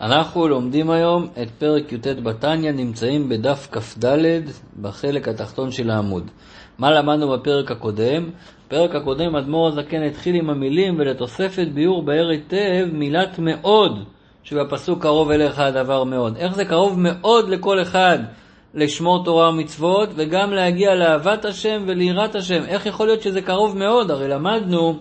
אנחנו לומדים היום את פרק י"ט בתניא, נמצאים בדף כ"ד, בחלק התחתון של העמוד. מה למדנו בפרק הקודם? בפרק הקודם אדמו"ר הזקן התחיל עם המילים ולתוספת ביור באר היטב מילת מאוד, שבפסוק קרוב אליך הדבר מאוד. איך זה קרוב מאוד לכל אחד לשמור תורה ומצוות, וגם להגיע לאהבת השם וליראת השם. איך יכול להיות שזה קרוב מאוד? הרי למדנו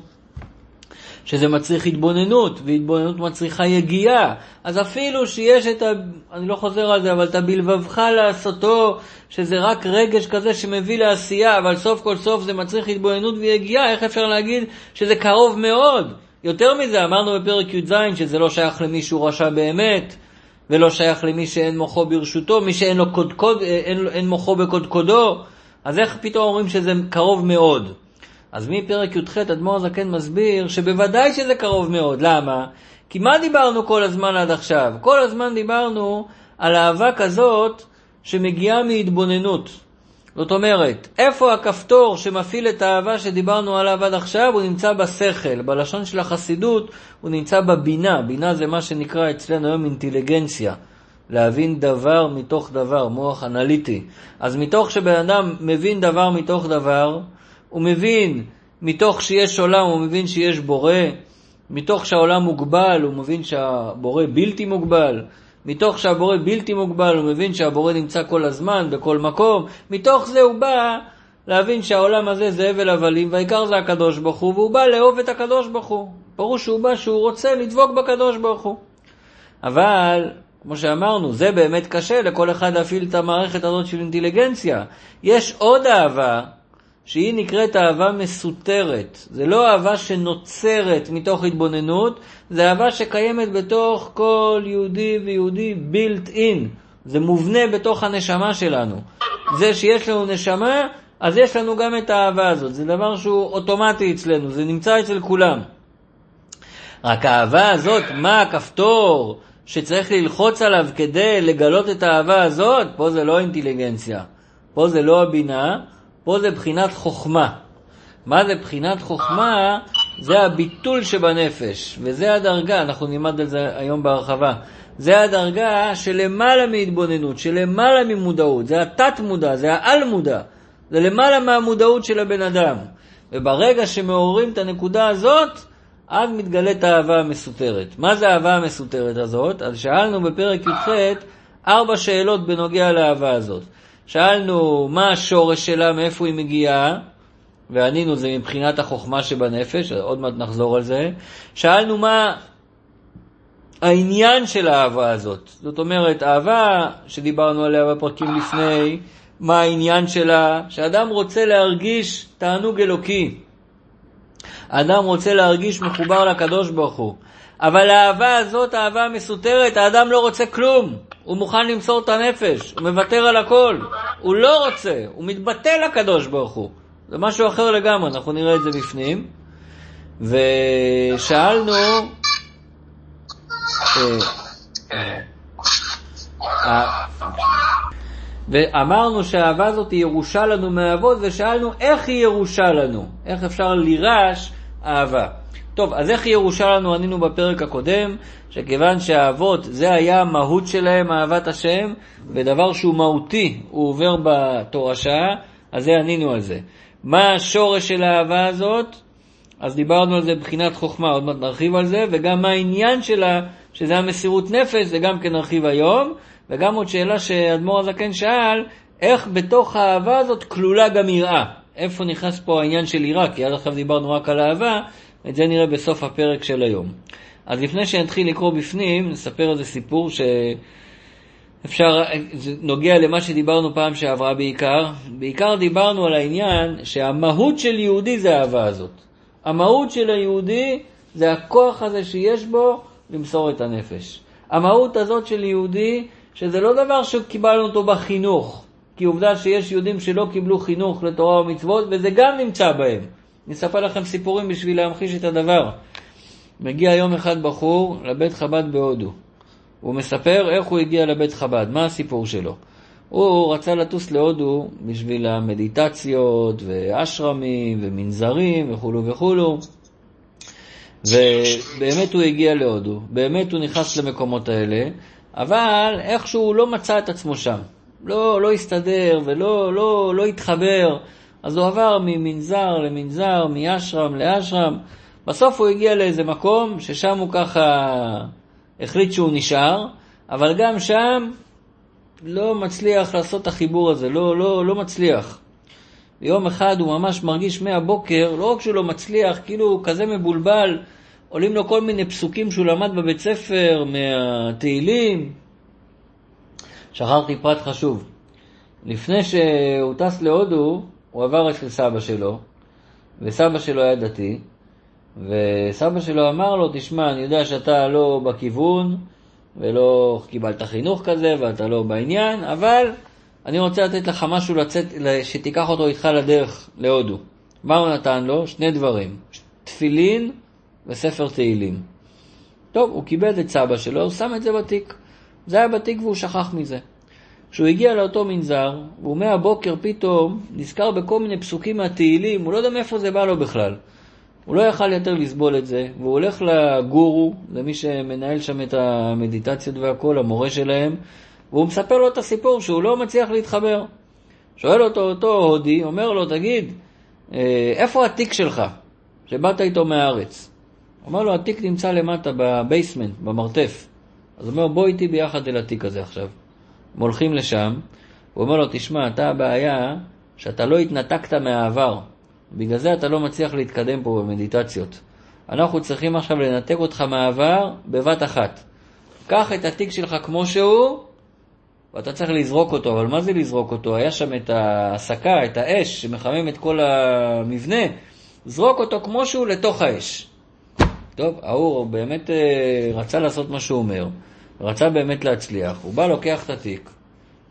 שזה מצריך התבוננות, והתבוננות מצריכה יגיעה. אז אפילו שיש את ה... אני לא חוזר על זה, אבל את הבלבבך לעשותו, שזה רק רגש כזה שמביא לעשייה, אבל סוף כל סוף זה מצריך התבוננות ויגיעה, איך אפשר להגיד שזה קרוב מאוד? יותר מזה, אמרנו בפרק י"ז שזה לא שייך למי שהוא רשע באמת, ולא שייך למי שאין מוחו ברשותו, מי שאין לו קודקוד, אין, אין מוחו בקודקודו, אז איך פתאום אומרים שזה קרוב מאוד? אז מפרק י"ח אדמו"ר הזקן מסביר שבוודאי שזה קרוב מאוד. למה? כי מה דיברנו כל הזמן עד עכשיו? כל הזמן דיברנו על אהבה כזאת שמגיעה מהתבוננות. זאת אומרת, איפה הכפתור שמפעיל את האהבה שדיברנו עליו עד עכשיו? הוא נמצא בשכל. בלשון של החסידות הוא נמצא בבינה. בינה זה מה שנקרא אצלנו היום אינטליגנציה. להבין דבר מתוך דבר, מוח אנליטי. אז מתוך שבן אדם מבין דבר מתוך דבר, הוא מבין מתוך שיש עולם, הוא מבין שיש בורא, מתוך שהעולם מוגבל, הוא מבין שהבורא בלתי מוגבל, מתוך שהבורא בלתי מוגבל, הוא מבין שהבורא נמצא כל הזמן, בכל מקום, מתוך זה הוא בא להבין שהעולם הזה זה הבל הבלים, והעיקר זה הקדוש ברוך הוא, והוא בא לאהוב את הקדוש ברוך הוא. ברור שהוא בא שהוא רוצה לדבוק בקדוש ברוך הוא. אבל, כמו שאמרנו, זה באמת קשה לכל אחד להפעיל את המערכת הזאת של אינטליגנציה. יש עוד אהבה שהיא נקראת אהבה מסותרת. זה לא אהבה שנוצרת מתוך התבוננות, זה אהבה שקיימת בתוך כל יהודי ויהודי built in. זה מובנה בתוך הנשמה שלנו. זה שיש לנו נשמה, אז יש לנו גם את האהבה הזאת. זה דבר שהוא אוטומטי אצלנו, זה נמצא אצל כולם. רק האהבה הזאת, מה הכפתור שצריך ללחוץ עליו כדי לגלות את האהבה הזאת? פה זה לא אינטליגנציה, פה זה לא הבינה, פה זה בחינת חוכמה. מה זה בחינת חוכמה? זה הביטול שבנפש, וזה הדרגה, אנחנו נלמד על זה היום בהרחבה. זה הדרגה שלמעלה מהתבוננות, שלמעלה ממודעות, זה התת-מודע, זה העל-מודע, זה למעלה מהמודעות של הבן אדם. וברגע שמעוררים את הנקודה הזאת, אז מתגלית האהבה המסותרת. מה זה האהבה המסותרת הזאת? אז שאלנו בפרק י"ח ארבע שאלות בנוגע לאהבה הזאת. שאלנו מה השורש שלה, מאיפה היא מגיעה, וענינו זה מבחינת החוכמה שבנפש, עוד מעט נחזור על זה. שאלנו מה העניין של האהבה הזאת. זאת אומרת, אהבה שדיברנו עליה בפרקים לפני, מה העניין שלה? שאדם רוצה להרגיש תענוג אלוקי. האדם רוצה להרגיש מחובר לקדוש ברוך הוא. אבל האהבה הזאת, האהבה המסותרת, האדם לא רוצה כלום. הוא מוכן למסור את הנפש, הוא מוותר על הכל. הוא לא רוצה, הוא מתבטל לקדוש ברוך הוא. זה משהו אחר לגמרי, אנחנו נראה את זה בפנים. ושאלנו, אה, אה, ואמרנו שהאהבה הזאת היא ירושה לנו מאבות, ושאלנו איך היא ירושה לנו, איך אפשר לירש אהבה. טוב, אז איך ירושה לנו ענינו בפרק הקודם, שכיוון שהאבות, זה היה המהות שלהם, אהבת השם, ודבר שהוא מהותי, הוא עובר בתורשה, אז זה ענינו על זה. מה השורש של האהבה הזאת? אז דיברנו על זה מבחינת חוכמה, עוד מעט נרחיב על זה, וגם מה העניין שלה, שזה המסירות נפש, זה גם כן נרחיב היום, וגם עוד שאלה שאדמו"ר הזקן שאל, איך בתוך האהבה הזאת כלולה גם יראה? איפה נכנס פה העניין של יראה? כי עד עכשיו דיברנו רק על אהבה, את זה נראה בסוף הפרק של היום. אז לפני שנתחיל לקרוא בפנים, נספר איזה סיפור שאפשר, זה נוגע למה שדיברנו פעם שעברה בעיקר. בעיקר דיברנו על העניין שהמהות של יהודי זה האהבה הזאת. המהות של היהודי זה הכוח הזה שיש בו למסור את הנפש. המהות הזאת של יהודי, שזה לא דבר שקיבלנו אותו בחינוך, כי עובדה שיש יהודים שלא קיבלו חינוך לתורה ומצוות, וזה גם נמצא בהם. אני אספר לכם סיפורים בשביל להמחיש את הדבר. מגיע יום אחד בחור לבית חב"ד בהודו. הוא מספר איך הוא הגיע לבית חב"ד, מה הסיפור שלו. הוא רצה לטוס להודו בשביל המדיטציות ואשרמים ומנזרים וכולו וכולו. ובאמת הוא הגיע להודו, באמת הוא נכנס למקומות האלה, אבל איכשהו הוא לא מצא את עצמו שם. לא, לא הסתדר ולא לא, לא התחבר, אז הוא עבר ממנזר למנזר, מאשרם לאשרם. בסוף הוא הגיע לאיזה מקום ששם הוא ככה החליט שהוא נשאר, אבל גם שם לא מצליח לעשות את החיבור הזה, לא, לא, לא מצליח. ויום אחד הוא ממש מרגיש מהבוקר, לא רק שהוא לא מצליח, כאילו הוא כזה מבולבל, עולים לו כל מיני פסוקים שהוא למד בבית ספר, מהתהילים. שכחתי פרט חשוב. לפני שהוא טס להודו, הוא עבר אצל סבא שלו, וסבא שלו היה דתי, וסבא שלו אמר לו, תשמע, אני יודע שאתה לא בכיוון, ולא קיבלת חינוך כזה, ואתה לא בעניין, אבל אני רוצה לתת לך משהו לצאת, שתיקח אותו איתך לדרך להודו. מה הוא נתן לו? שני דברים, תפילין וספר תהילים. טוב, הוא קיבל את סבא שלו, הוא שם את זה בתיק. זה היה בתיק והוא שכח מזה. כשהוא הגיע לאותו מנזר, והוא מהבוקר פתאום נזכר בכל מיני פסוקים מהתהילים, הוא לא יודע מאיפה זה בא לו בכלל. הוא לא יכל יותר לסבול את זה, והוא הולך לגורו, למי שמנהל שם את המדיטציות והכל, המורה שלהם, והוא מספר לו את הסיפור שהוא לא מצליח להתחבר. שואל אותו אותו הודי, אומר לו, תגיד, אה, איפה התיק שלך, שבאת איתו מהארץ? אומר לו, התיק נמצא למטה בבייסמנט, במרתף. אז הוא אומר, בוא איתי ביחד אל התיק הזה עכשיו. הם הולכים לשם, הוא אומר לו, תשמע, אתה הבעיה שאתה לא התנתקת מהעבר. בגלל זה אתה לא מצליח להתקדם פה במדיטציות. אנחנו צריכים עכשיו לנתק אותך מהעבר בבת אחת. קח את התיק שלך כמו שהוא, ואתה צריך לזרוק אותו, אבל מה זה לזרוק אותו? היה שם את ההסקה, את האש שמחמם את כל המבנה, זרוק אותו כמו שהוא לתוך האש. טוב, ההוא באמת אה, רצה לעשות מה שהוא אומר, רצה באמת להצליח, הוא בא לוקח את התיק,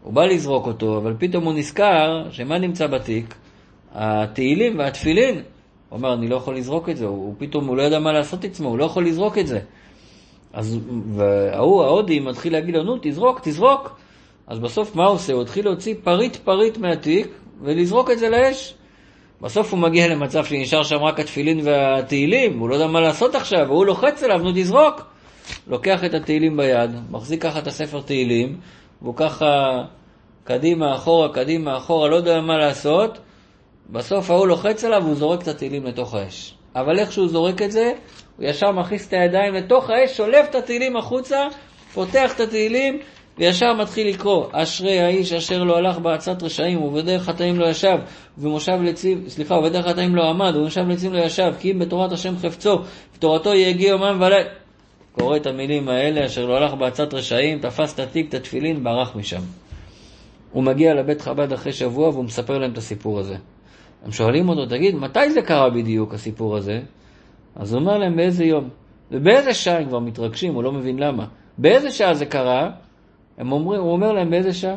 הוא בא לזרוק אותו, אבל פתאום הוא נזכר שמה נמצא בתיק? התהילים והתפילין. הוא אומר, אני לא יכול לזרוק את זה, הוא פתאום, הוא לא יודע מה לעשות עצמו, הוא לא יכול לזרוק את זה. אז ההוא, ההודי, מתחיל להגיד לו, נו, תזרוק, תזרוק. אז בסוף מה הוא עושה? הוא התחיל להוציא פריט פריט מהתיק ולזרוק את זה לאש. בסוף הוא מגיע למצב שנשאר שם רק התפילין והתהילים, הוא לא יודע מה לעשות עכשיו, והוא לוחץ עליו, נו תזרוק. לוקח את התהילים ביד, מחזיק ככה את הספר תהילים, והוא ככה קדימה, אחורה, קדימה, אחורה, לא יודע מה לעשות, בסוף ההוא לוחץ עליו והוא זורק את התהילים לתוך האש. אבל איך שהוא זורק את זה, הוא ישר מכניס את הידיים לתוך האש, שולף את התהילים החוצה, פותח את התהילים, וישר מתחיל לקרוא, אשרי האיש אשר לא הלך בעצת רשעים, ובדרך חטאים לא ישב, ובמושב לצים, סליחה, ובדרך חטאים לא עמד, ובמושב לצים לא ישב, כי אם בתורת השם חפצו, ותורתו יגיע יומם וליל. קורא את המילים האלה, אשר לא הלך בעצת רשעים, תפס את התיק, את התפילין, ברח משם. הוא מגיע לבית חב"ד אחרי שבוע והוא מספר להם את הסיפור הזה. הם שואלים אותו, תגיד, מתי זה קרה בדיוק, הסיפור הזה? אז הוא אומר להם, באיזה יום? ובאיזה שעה הם כבר מתרגשים, הוא לא מבין למה. באיזה שעה זה קרה? הם אומרים, הוא אומר להם, באיזה שעה?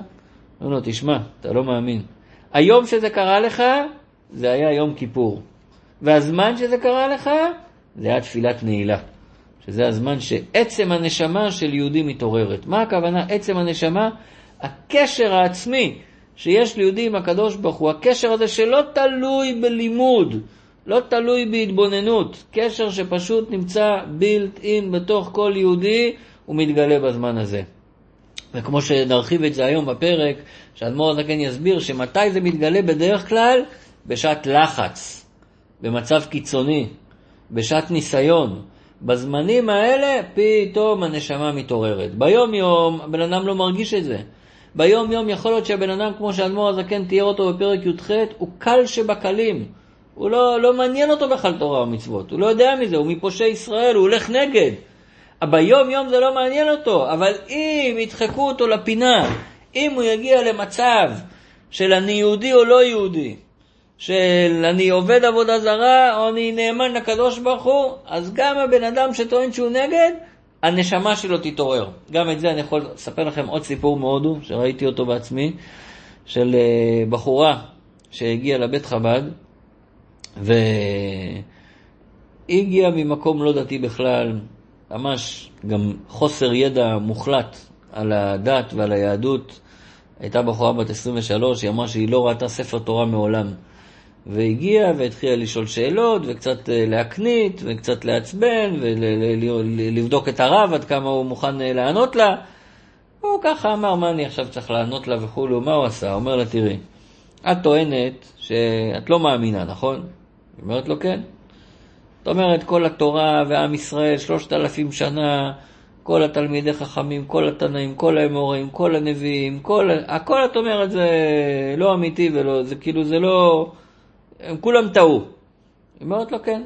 אומרים לו, תשמע, אתה לא מאמין. היום שזה קרה לך, זה היה יום כיפור. והזמן שזה קרה לך, זה היה תפילת נעילה. שזה הזמן שעצם הנשמה של יהודי מתעוררת. מה הכוונה עצם הנשמה? הקשר העצמי שיש ליהודי עם הקדוש ברוך הוא, הקשר הזה שלא תלוי בלימוד, לא תלוי בהתבוננות, קשר שפשוט נמצא בילט אין בתוך כל יהודי, הוא מתגלה בזמן הזה. וכמו שנרחיב את זה היום בפרק, שאדמו"ר הזקן יסביר שמתי זה מתגלה בדרך כלל? בשעת לחץ, במצב קיצוני, בשעת ניסיון. בזמנים האלה פתאום הנשמה מתעוררת. ביום יום הבן אדם לא מרגיש את זה. ביום יום יכול להיות שהבן אדם, כמו שאדמו"ר הזקן תיאר אותו בפרק י"ח, הוא קל שבקלים. הוא לא, לא מעניין אותו בכלל תורה ומצוות, הוא לא יודע מזה, הוא מפושעי ישראל, הוא הולך נגד. ביום יום זה לא מעניין אותו, אבל אם ידחקו אותו לפינה, אם הוא יגיע למצב של אני יהודי או לא יהודי, של אני עובד עבודה זרה או אני נאמן לקדוש ברוך הוא, אז גם הבן אדם שטוען שהוא נגד, הנשמה שלו תתעורר. גם את זה אני יכול לספר לכם עוד סיפור מהודו, שראיתי אותו בעצמי, של אה, בחורה שהגיעה לבית חב"ד, והיא הגיעה ממקום לא דתי בכלל, ממש גם חוסר ידע מוחלט על הדת ועל היהדות. הייתה בחורה בת 23, היא אמרה שהיא לא ראתה ספר תורה מעולם. והגיע והתחילה לשאול שאלות, וקצת אה, להקנית, וקצת לעצבן, ולבדוק את הרב עד כמה הוא מוכן אה, לענות לה. הוא ככה אמר, מה אני עכשיו צריך לענות לה וכולו, מה הוא עשה? אומר לה, תראי, את טוענת שאת לא מאמינה, נכון? היא אומרת לו, כן. זאת אומרת, כל התורה ועם ישראל, שלושת אלפים שנה, כל התלמידי חכמים, כל התנאים, כל האמוראים, כל הנביאים, כל, הכל את אומרת זה לא אמיתי ולא, זה כאילו זה לא, הם כולם טעו. היא אומרת לו כן.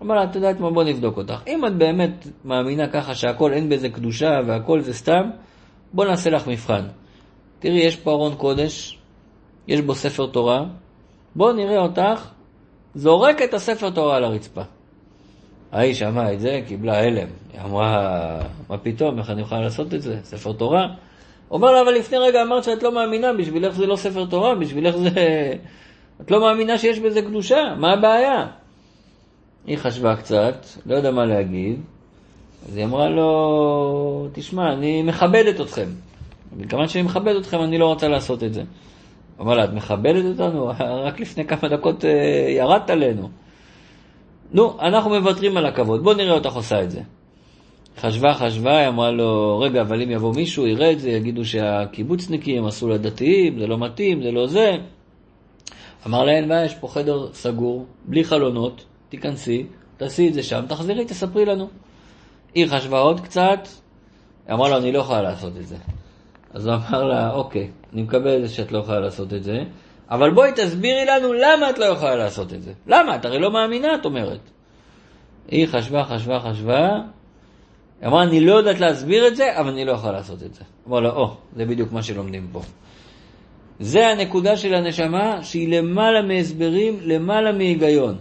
אומר לה, את יודעת מה, בוא נבדוק אותך. אם את באמת מאמינה ככה שהכל אין בזה קדושה והכל זה סתם, בוא נעשה לך מבחן. תראי, יש פה ארון קודש, יש בו ספר תורה, בוא נראה אותך זורק את הספר תורה על הרצפה. ההיא שמעה את זה, קיבלה הלם. היא אמרה, מה פתאום, איך אני יכולה לעשות את זה? ספר תורה? אומר לה, אבל לפני רגע אמרת שאת לא מאמינה, בשבילך זה לא ספר תורה, בשבילך זה... את לא מאמינה שיש בזה קדושה, מה הבעיה? היא חשבה קצת, לא יודע מה להגיד, אז היא אמרה לו, תשמע, אני מכבדת אתכם. מכיוון שאני מכבד אתכם, אני לא רוצה לעשות את זה. אמר לה, את מכבדת אותנו? רק לפני כמה דקות אה, ירדת עלינו. נו, אנחנו מוותרים על הכבוד, בוא נראה אותך עושה את זה. חשבה, חשבה, היא אמרה לו, רגע, אבל אם יבוא מישהו, יראה את זה, יגידו שהקיבוצניקים עשו לדתיים, זה לא מתאים, זה לא זה. אמר לה, אין בעיה, יש פה חדר סגור, בלי חלונות, תיכנסי, תעשי את זה שם, תחזרי, תספרי לנו. היא חשבה עוד קצת, אמרה לו, אני לא יכולה לעשות את זה. אז הוא אמר לה, אוקיי, אני מקבל את זה שאת לא יכולה לעשות את זה, אבל בואי תסבירי לנו למה את לא יכולה לעשות את זה. למה? את הרי לא מאמינה, את אומרת. היא חשבה, חשבה, חשבה, אמרה, אני לא יודעת להסביר את זה, אבל אני לא יכולה לעשות את זה. אמר לה, או, זה בדיוק מה שלומדים פה. זה הנקודה של הנשמה שהיא למעלה מהסברים, למעלה מהיגיון.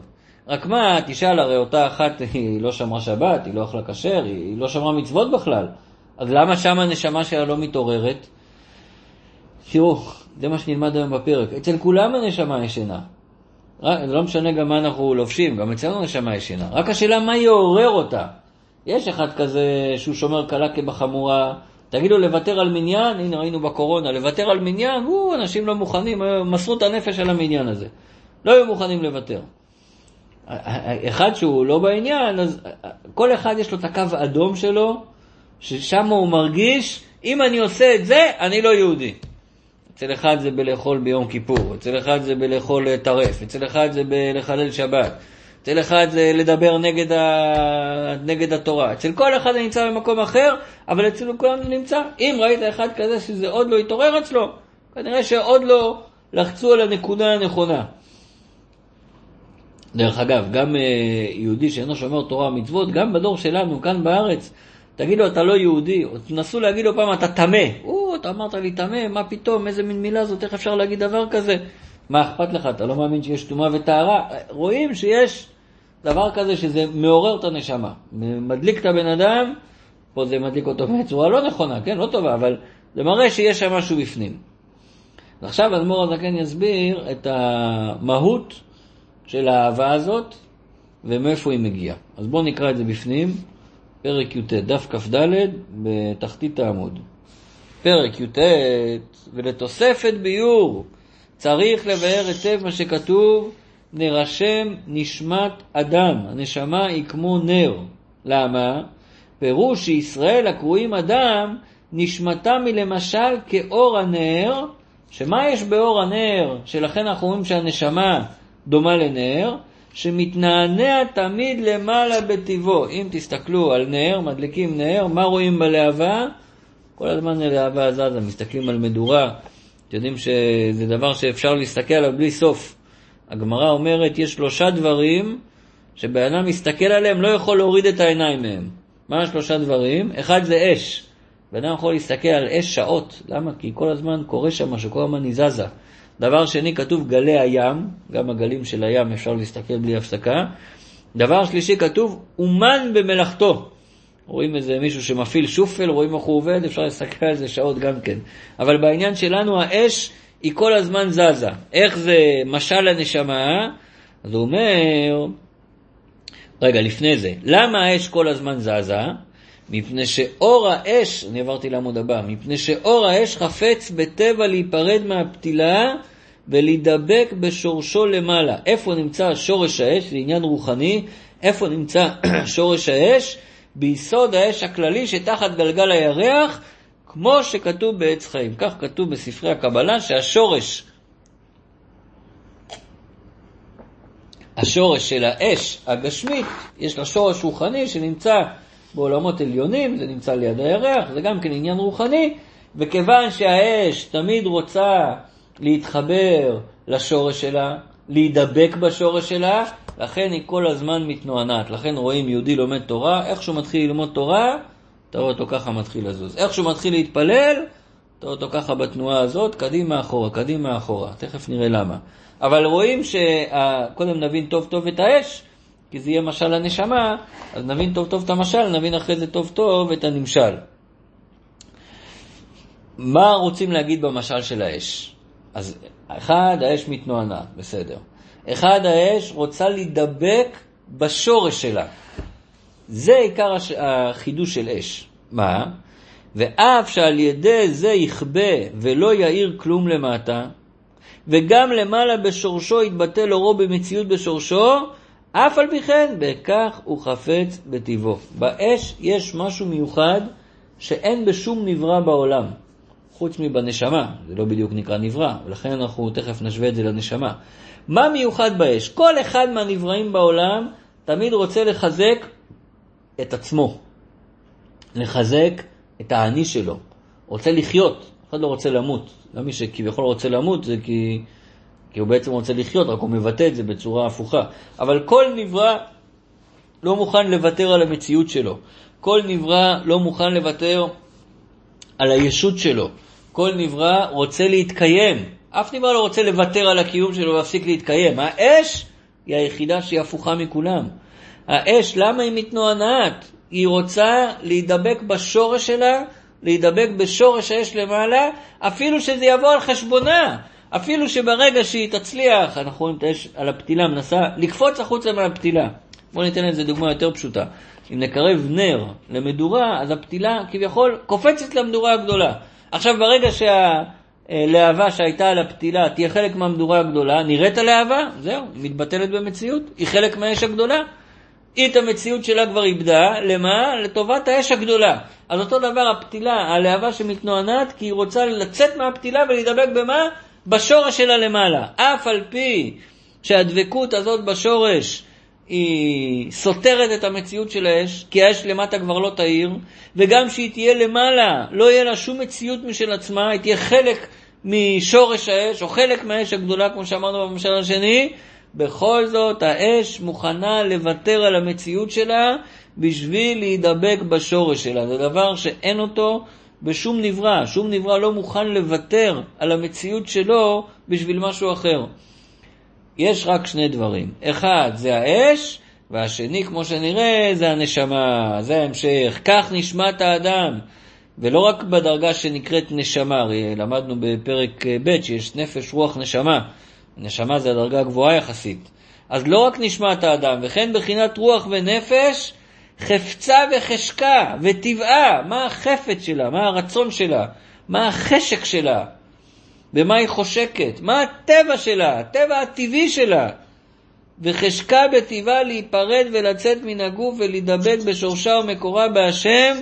רק מה, תשאל, הרי אותה אחת היא לא שמרה שבת, היא לא אכלה כשר, היא לא שמרה מצוות בכלל. אז למה שם הנשמה שלה לא מתעוררת? תראו, זה מה שנלמד היום בפרק. אצל כולם הנשמה ישנה. לא משנה גם מה אנחנו לובשים, גם אצלנו הנשמה ישנה. רק השאלה מה יעורר אותה. יש אחד כזה שהוא שומר קלה כבחמורה, תגידו לוותר על מניין, הנה ראינו בקורונה, לוותר על מניין, או, אנשים לא מוכנים, מסרו את הנפש על המניין הזה. לא היו מוכנים לוותר. אחד שהוא לא בעניין, אז כל אחד יש לו את הקו האדום שלו, ששם הוא מרגיש, אם אני עושה את זה, אני לא יהודי. אצל אחד זה בלאכול ביום כיפור, אצל אחד זה בלאכול אה, טרף, אצל אחד זה בלחלל שבת, אצל אחד זה לדבר נגד, ה... נגד התורה. אצל כל אחד זה נמצא במקום אחר, אבל אצלנו כולנו נמצא. אם ראית אחד כזה שזה עוד לא התעורר אצלו, כנראה שעוד לא לחצו על הנקודה הנכונה. דרך אגב, גם אה, יהודי שאינו שומר תורה ומצוות, גם בדור שלנו, כאן בארץ, תגיד לו, אתה לא יהודי, או תנסו להגיד לו פעם, אתה טמא. או, אתה אמרת לי טמא, מה פתאום, איזה מין מילה זאת, איך אפשר להגיד דבר כזה? מה אכפת לך, אתה לא מאמין שיש טומאה וטהרה? רואים שיש דבר כזה שזה מעורר את הנשמה, מדליק את הבן אדם, פה זה מדליק אותו בצורה לא נכונה, כן, לא טובה, אבל זה מראה שיש שם משהו בפנים. ועכשיו אדמו"ר הזקן יסביר את המהות של האהבה הזאת ומאיפה היא מגיעה. אז בואו נקרא את זה בפנים. פרק י"ט, דף כ"ד, בתחתית העמוד. פרק י"ט, ולתוספת ביור, צריך לבאר היטב מה שכתוב, נרשם נשמת אדם, הנשמה היא כמו נר. למה? פירוש שישראל הקרויים אדם, נשמתם היא למשל כאור הנר, שמה יש באור הנר, שלכן אנחנו רואים שהנשמה דומה לנר, שמתנענע תמיד למעלה בטבעו. אם תסתכלו על נר, מדליקים נר, מה רואים בלהבה? כל הזמן הלהבה זזה, מסתכלים על מדורה. אתם יודעים שזה דבר שאפשר להסתכל עליו בלי סוף. הגמרא אומרת, יש שלושה דברים שבן אדם מסתכל עליהם, לא יכול להוריד את העיניים מהם. מה השלושה דברים? אחד זה אש. בן אדם יכול להסתכל על אש שעות. למה? כי כל הזמן קורה שם משהו, כל הזמן היא זזה. דבר שני, כתוב גלי הים, גם הגלים של הים אפשר להסתכל בלי הפסקה. דבר שלישי, כתוב אומן במלאכתו. רואים איזה מישהו שמפעיל שופל, רואים איך הוא עובד, אפשר להסתכל על זה שעות גם כן. אבל בעניין שלנו האש היא כל הזמן זזה. איך זה משל הנשמה? אז הוא אומר, רגע, לפני זה, למה האש כל הזמן זזה? מפני שאור האש, אני עברתי לעמוד הבא, מפני שאור האש חפץ בטבע להיפרד מהפתילה ולהידבק בשורשו למעלה. איפה נמצא שורש האש? זה עניין רוחני. איפה נמצא שורש האש? ביסוד האש הכללי שתחת גלגל הירח, כמו שכתוב בעץ חיים. כך כתוב בספרי הקבלה שהשורש, השורש של האש הגשמית, יש לה שורש רוחני שנמצא בעולמות עליונים, זה נמצא ליד הירח, זה גם כן עניין רוחני, וכיוון שהאש תמיד רוצה להתחבר לשורש שלה, להידבק בשורש שלה, לכן היא כל הזמן מתנוענעת. לכן רואים יהודי לומד תורה, איך שהוא מתחיל ללמוד תורה, אתה רואה אותו ככה מתחיל לזוז. איך שהוא מתחיל להתפלל, אתה רואה אותו ככה בתנועה הזאת, קדימה אחורה, קדימה אחורה. תכף נראה למה. אבל רואים שקודם נבין טוב טוב את האש, כי זה יהיה משל הנשמה, אז נבין טוב טוב את המשל, נבין אחרי זה טוב טוב את הנמשל. מה רוצים להגיד במשל של האש? אז אחד, האש מתנוענעת, בסדר. אחד, האש רוצה להידבק בשורש שלה. זה עיקר החידוש של אש. מה? ואף שעל ידי זה יכבה ולא יאיר כלום למטה, וגם למעלה בשורשו יתבטל אורו במציאות בשורשו, אף על פי כן, בכך הוא חפץ בטבעו. באש יש משהו מיוחד שאין בשום נברא בעולם. חוץ מבנשמה, זה לא בדיוק נקרא נברא, ולכן אנחנו תכף נשווה את זה לנשמה. מה מיוחד באש? כל אחד מהנבראים בעולם תמיד רוצה לחזק את עצמו, לחזק את האני שלו, רוצה לחיות, אף אחד לא רוצה למות. לא מי שכביכול רוצה למות זה כי, כי הוא בעצם רוצה לחיות, רק הוא מבטא את זה בצורה הפוכה. אבל כל נברא לא מוכן לוותר על המציאות שלו. כל נברא לא מוכן לוותר על הישות שלו. כל נברא רוצה להתקיים. אף נברא לא רוצה לוותר על הקיום שלו ולהפסיק להתקיים. האש היא היחידה שהיא הפוכה מכולם. האש, למה היא מתנוענעת? היא רוצה להידבק בשורש שלה, להידבק בשורש האש למעלה, אפילו שזה יבוא על חשבונה. אפילו שברגע שהיא תצליח, אנחנו רואים את האש על הפתילה, מנסה לקפוץ החוצה מהפתילה. בואו ניתן לזה דוגמה יותר פשוטה. אם נקרב נר למדורה, אז הפתילה כביכול קופצת למדורה הגדולה. עכשיו, ברגע שהלהבה שהייתה על הפתילה תהיה חלק מהמדורה הגדולה, נראית הלהבה, זהו, מתבטלת במציאות, היא חלק מהאש הגדולה. היא את המציאות שלה כבר איבדה, למה? לטובת האש הגדולה. אז אותו דבר הפתילה, הלהבה שמתנוענת, כי היא רוצה לצאת מהפתילה ולהידבק במה? בשורש שלה למעלה. אף על פי שהדבקות הזאת בשורש היא סותרת את המציאות של האש, כי האש למטה כבר לא תאיר, וגם שהיא תהיה למעלה, לא יהיה לה שום מציאות משל עצמה, היא תהיה חלק משורש האש, או חלק מהאש הגדולה, כמו שאמרנו במשל השני, בכל זאת האש מוכנה לוותר על המציאות שלה בשביל להידבק בשורש שלה. זה דבר שאין אותו בשום נברא. שום נברא לא מוכן לוותר על המציאות שלו בשביל משהו אחר. יש רק שני דברים. אחד זה האש, והשני, כמו שנראה, זה הנשמה, זה ההמשך. כך נשמת האדם. ולא רק בדרגה שנקראת נשמה, הרי למדנו בפרק ב' שיש נפש, רוח, נשמה. נשמה זה הדרגה הגבוהה יחסית. אז לא רק נשמת האדם, וכן בחינת רוח ונפש, חפצה וחשקה וטבעה, מה החפץ שלה, מה הרצון שלה, מה החשק שלה, במה היא חושקת, מה הטבע שלה, הטבע הטבעי שלה. וחשקה בטבעה להיפרד ולצאת מן הגוף ולהידבק בשורשה ומקורה בהשם,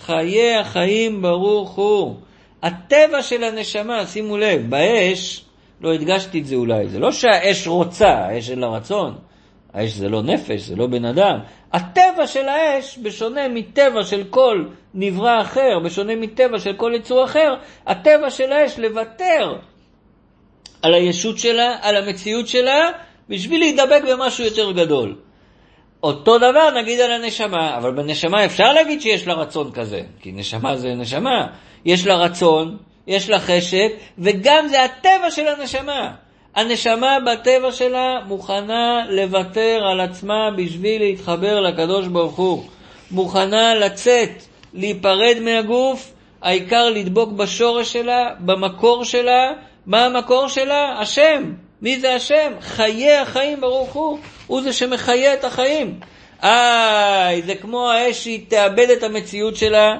חיי החיים ברוך הוא. הטבע של הנשמה, שימו לב, באש, לא הדגשתי את זה אולי, זה לא שהאש רוצה, האש אין לה רצון. האש זה לא נפש, זה לא בן אדם. הטבע של האש, בשונה מטבע של כל נברא אחר, בשונה מטבע של כל יצור אחר, הטבע של האש לוותר על הישות שלה, על המציאות שלה, בשביל להידבק במשהו יותר גדול. אותו דבר נגיד על הנשמה, אבל בנשמה אפשר להגיד שיש לה רצון כזה, כי נשמה זה נשמה. יש לה רצון, יש לה חשק, וגם זה הטבע של הנשמה. הנשמה בטבע שלה מוכנה לוותר על עצמה בשביל להתחבר לקדוש ברוך הוא. מוכנה לצאת, להיפרד מהגוף, העיקר לדבוק בשורש שלה, במקור שלה. מה המקור שלה? השם. מי זה השם? חיי החיים ברוך הוא. הוא זה שמחיה את החיים. איי, זה כמו האש שהיא תאבד את המציאות שלה,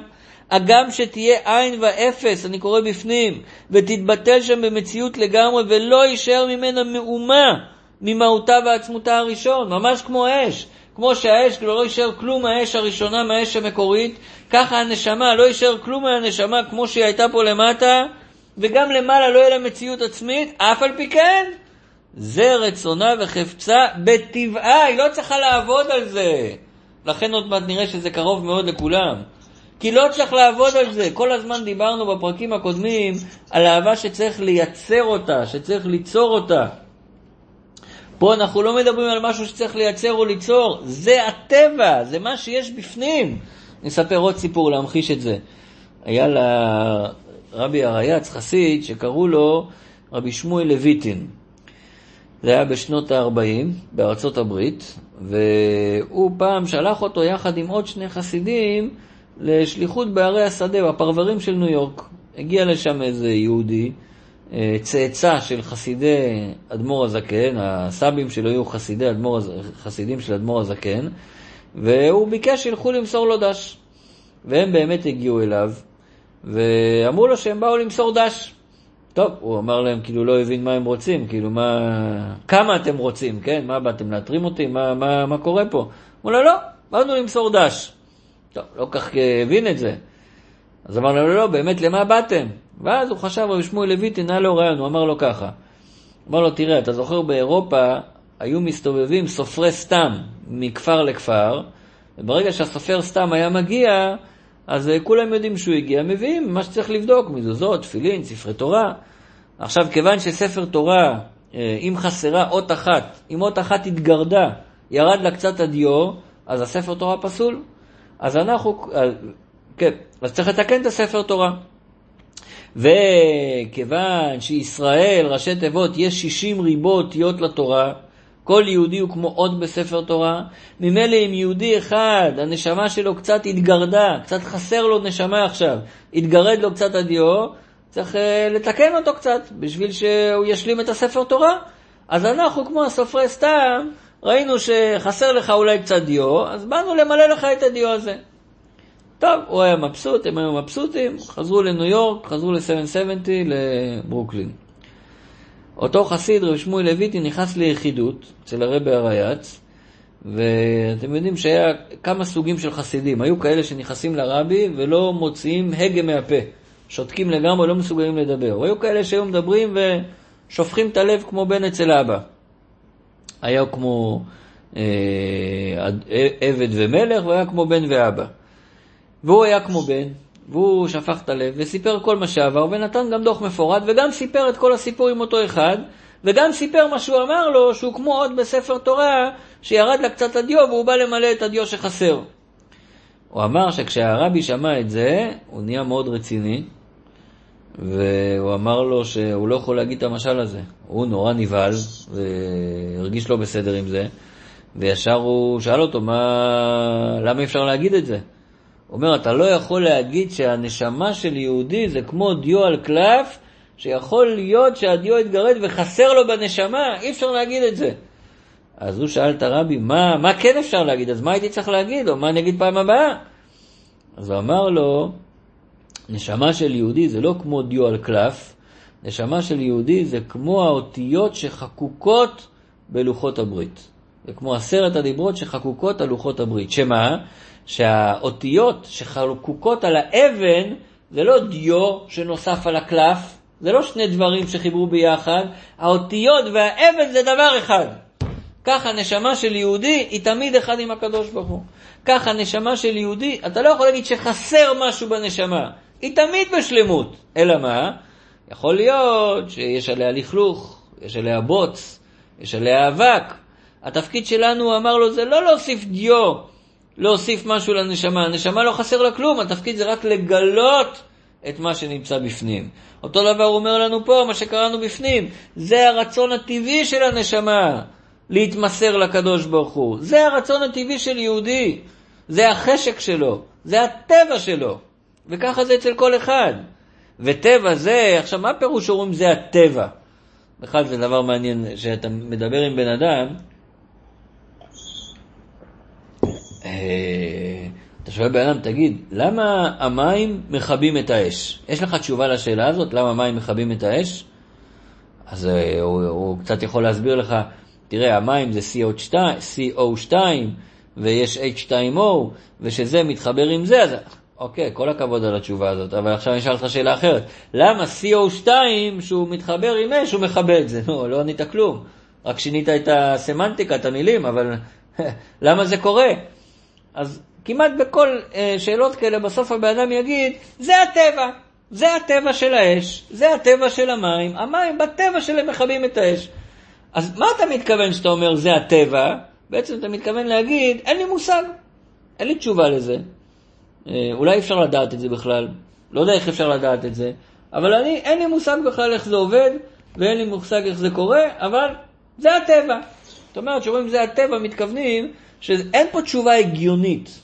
הגם שתהיה עין ואפס, אני קורא בפנים, ותתבטל שם במציאות לגמרי, ולא יישאר ממנה מאומה ממהותה ועצמותה הראשון, ממש כמו אש. כמו שהאש לא יישאר כלום מהאש הראשונה, מהאש המקורית, ככה הנשמה, לא יישאר כלום מהנשמה כמו שהיא הייתה פה למטה, וגם למעלה לא יהיה לה מציאות עצמית, אף על פי כן, זה רצונה וחפצה בטבעה, היא לא צריכה לעבוד על זה. לכן עוד מעט נראה שזה קרוב מאוד לכולם. כי לא צריך לעבוד על זה. כל הזמן דיברנו בפרקים הקודמים על אהבה שצריך לייצר אותה, שצריך ליצור אותה. פה אנחנו לא מדברים על משהו שצריך לייצר או ליצור, זה הטבע, זה מה שיש בפנים. אני אספר עוד סיפור להמחיש את זה. היה לרבי הרייץ, חסיד, שקראו לו רבי שמואל לויטין. זה היה בשנות ה-40 בארצות הברית, והוא פעם שלח אותו יחד עם עוד שני חסידים לשליחות בערי השדה, בפרברים של ניו יורק. הגיע לשם איזה יהודי, אה, צאצא של חסידי אדמו"ר הזקן, הסבים שלו היו חסידי אדמור, חסידים של אדמו"ר הזקן, והוא ביקש שילכו למסור לו דש. והם באמת הגיעו אליו, ואמרו לו שהם באו למסור דש. טוב, הוא אמר להם, כאילו לא הבין מה הם רוצים, כאילו מה... כמה אתם רוצים, כן? מה באתם להתרים אותי? מה, מה, מה קורה פה? אמרו לו, לא, באנו למסור דש. טוב, לא כך הבין את זה. אז אמר לו, לא, לא, באמת, למה באתם? ואז הוא חשב, רבי שמואל לויטין, היה לו רעיון, הוא אמר לו ככה. אמר לו, תראה, אתה זוכר באירופה היו מסתובבים סופרי סתם מכפר לכפר, וברגע שהסופר סתם היה מגיע, אז אה, כולם יודעים שהוא הגיע, מביאים מה שצריך לבדוק, מזוזות, תפילין, ספרי תורה. עכשיו, כיוון שספר תורה, אה, אם חסרה אות אחת, אם אות אחת התגרדה, ירד לה קצת הדיו, אז הספר תורה פסול. אז אנחנו, אה, כן, אז צריך לתקן את הספר תורה. וכיוון שישראל, ראשי תיבות, יש 60 ריבו אותיות לתורה, כל יהודי הוא כמו עוד בספר תורה, ממילא אם יהודי אחד, הנשמה שלו קצת התגרדה, קצת חסר לו נשמה עכשיו, התגרד לו קצת הדיו, צריך uh, לתקן אותו קצת, בשביל שהוא ישלים את הספר תורה. אז אנחנו, כמו הסופרי סתם, ראינו שחסר לך אולי קצת דיו, אז באנו למלא לך את הדיו הזה. טוב, הוא היה מבסוט, הם היו מבסוטים, חזרו לניו יורק, חזרו ל-770, לברוקלין. אותו חסיד, רב שמואל לויטי, נכנס ליחידות אצל הרבי הרייץ, ואתם יודעים שהיה כמה סוגים של חסידים. היו כאלה שנכנסים לרבי ולא מוציאים הגה מהפה. שותקים לגמרי, לא מסוגלים לדבר. והיו כאלה שהיו מדברים ושופכים את הלב כמו בן אצל אבא. היה כמו אה, עבד ומלך, והיה כמו בן ואבא. והוא היה כמו בן, והוא שפך את הלב, וסיפר כל מה שעבר, ונתן גם דוח מפורט, וגם סיפר את כל הסיפור עם אותו אחד, וגם סיפר מה שהוא אמר לו, שהוא כמו עוד בספר תורה, שירד לה קצת הדיו, והוא בא למלא את הדיו שחסר. הוא אמר שכשהרבי שמע את זה, הוא נהיה מאוד רציני, והוא אמר לו שהוא לא יכול להגיד את המשל הזה. הוא נורא נבהל, והרגיש לא בסדר עם זה, וישר הוא שאל אותו, מה... למה אי אפשר להגיד את זה? הוא אומר, אתה לא יכול להגיד שהנשמה של יהודי זה כמו דיו על קלף, שיכול להיות שהדיו יתגרד וחסר לו בנשמה, אי אפשר להגיד את זה. אז הוא שאל את הרבי, מה, מה כן אפשר להגיד? אז מה הייתי צריך להגיד? או מה אני אגיד פעם הבאה? אז הוא אמר לו, נשמה של יהודי זה לא כמו דיו על קלף, נשמה של יהודי זה כמו האותיות שחקוקות בלוחות הברית. זה כמו עשרת הדיברות שחקוקות על לוחות הברית. שמה? שהאותיות שחלוקוקות על האבן זה לא דיו שנוסף על הקלף, זה לא שני דברים שחיברו ביחד, האותיות והאבן זה דבר אחד. ככה נשמה של יהודי היא תמיד אחד עם הקדוש ברוך הוא. ככה נשמה של יהודי, אתה לא יכול להגיד שחסר משהו בנשמה, היא תמיד בשלמות. אלא מה? יכול להיות שיש עליה לכלוך, יש עליה בוץ, יש עליה אבק. התפקיד שלנו, אמר לו, זה לא להוסיף דיו להוסיף משהו לנשמה. הנשמה לא חסר לה כלום, התפקיד זה רק לגלות את מה שנמצא בפנים. אותו דבר הוא אומר לנו פה, מה שקראנו בפנים, זה הרצון הטבעי של הנשמה, להתמסר לקדוש ברוך הוא. זה הרצון הטבעי של יהודי, זה החשק שלו, זה הטבע שלו, וככה זה אצל כל אחד. וטבע זה, עכשיו מה פירוש אומרים זה הטבע? בכלל זה דבר מעניין, שאתה מדבר עם בן אדם, אה, אתה שואל בן אדם, תגיד, למה המים מכבים את האש? יש לך תשובה לשאלה הזאת, למה המים מכבים את האש? אז uh, הוא, הוא קצת יכול להסביר לך, תראה, המים זה CO2, CO2 ויש H2O, ושזה מתחבר עם זה, אז אוקיי, כל הכבוד על התשובה הזאת, אבל עכשיו אני אשאל אותך שאלה אחרת. למה CO2, שהוא מתחבר עם אש, הוא מכבה את זה? לא, לא ענית כלום. רק שינית את הסמנטיקה, את המילים, אבל למה זה קורה? אז כמעט בכל uh, שאלות כאלה, בסוף הבן אדם יגיד, זה הטבע, זה הטבע של האש, זה הטבע של המים, המים בטבע שלהם מכבים את האש. אז מה אתה מתכוון כשאתה אומר זה הטבע? בעצם אתה מתכוון להגיד, אין לי מושג, אין לי תשובה לזה. אה, אולי אפשר לדעת את זה בכלל, לא יודע איך אפשר לדעת את זה, אבל אני, אין לי מושג בכלל איך זה עובד, ואין לי מושג איך זה קורה, אבל זה הטבע. זאת אומרת, כשאומרים זה הטבע, מתכוונים שאין פה תשובה הגיונית,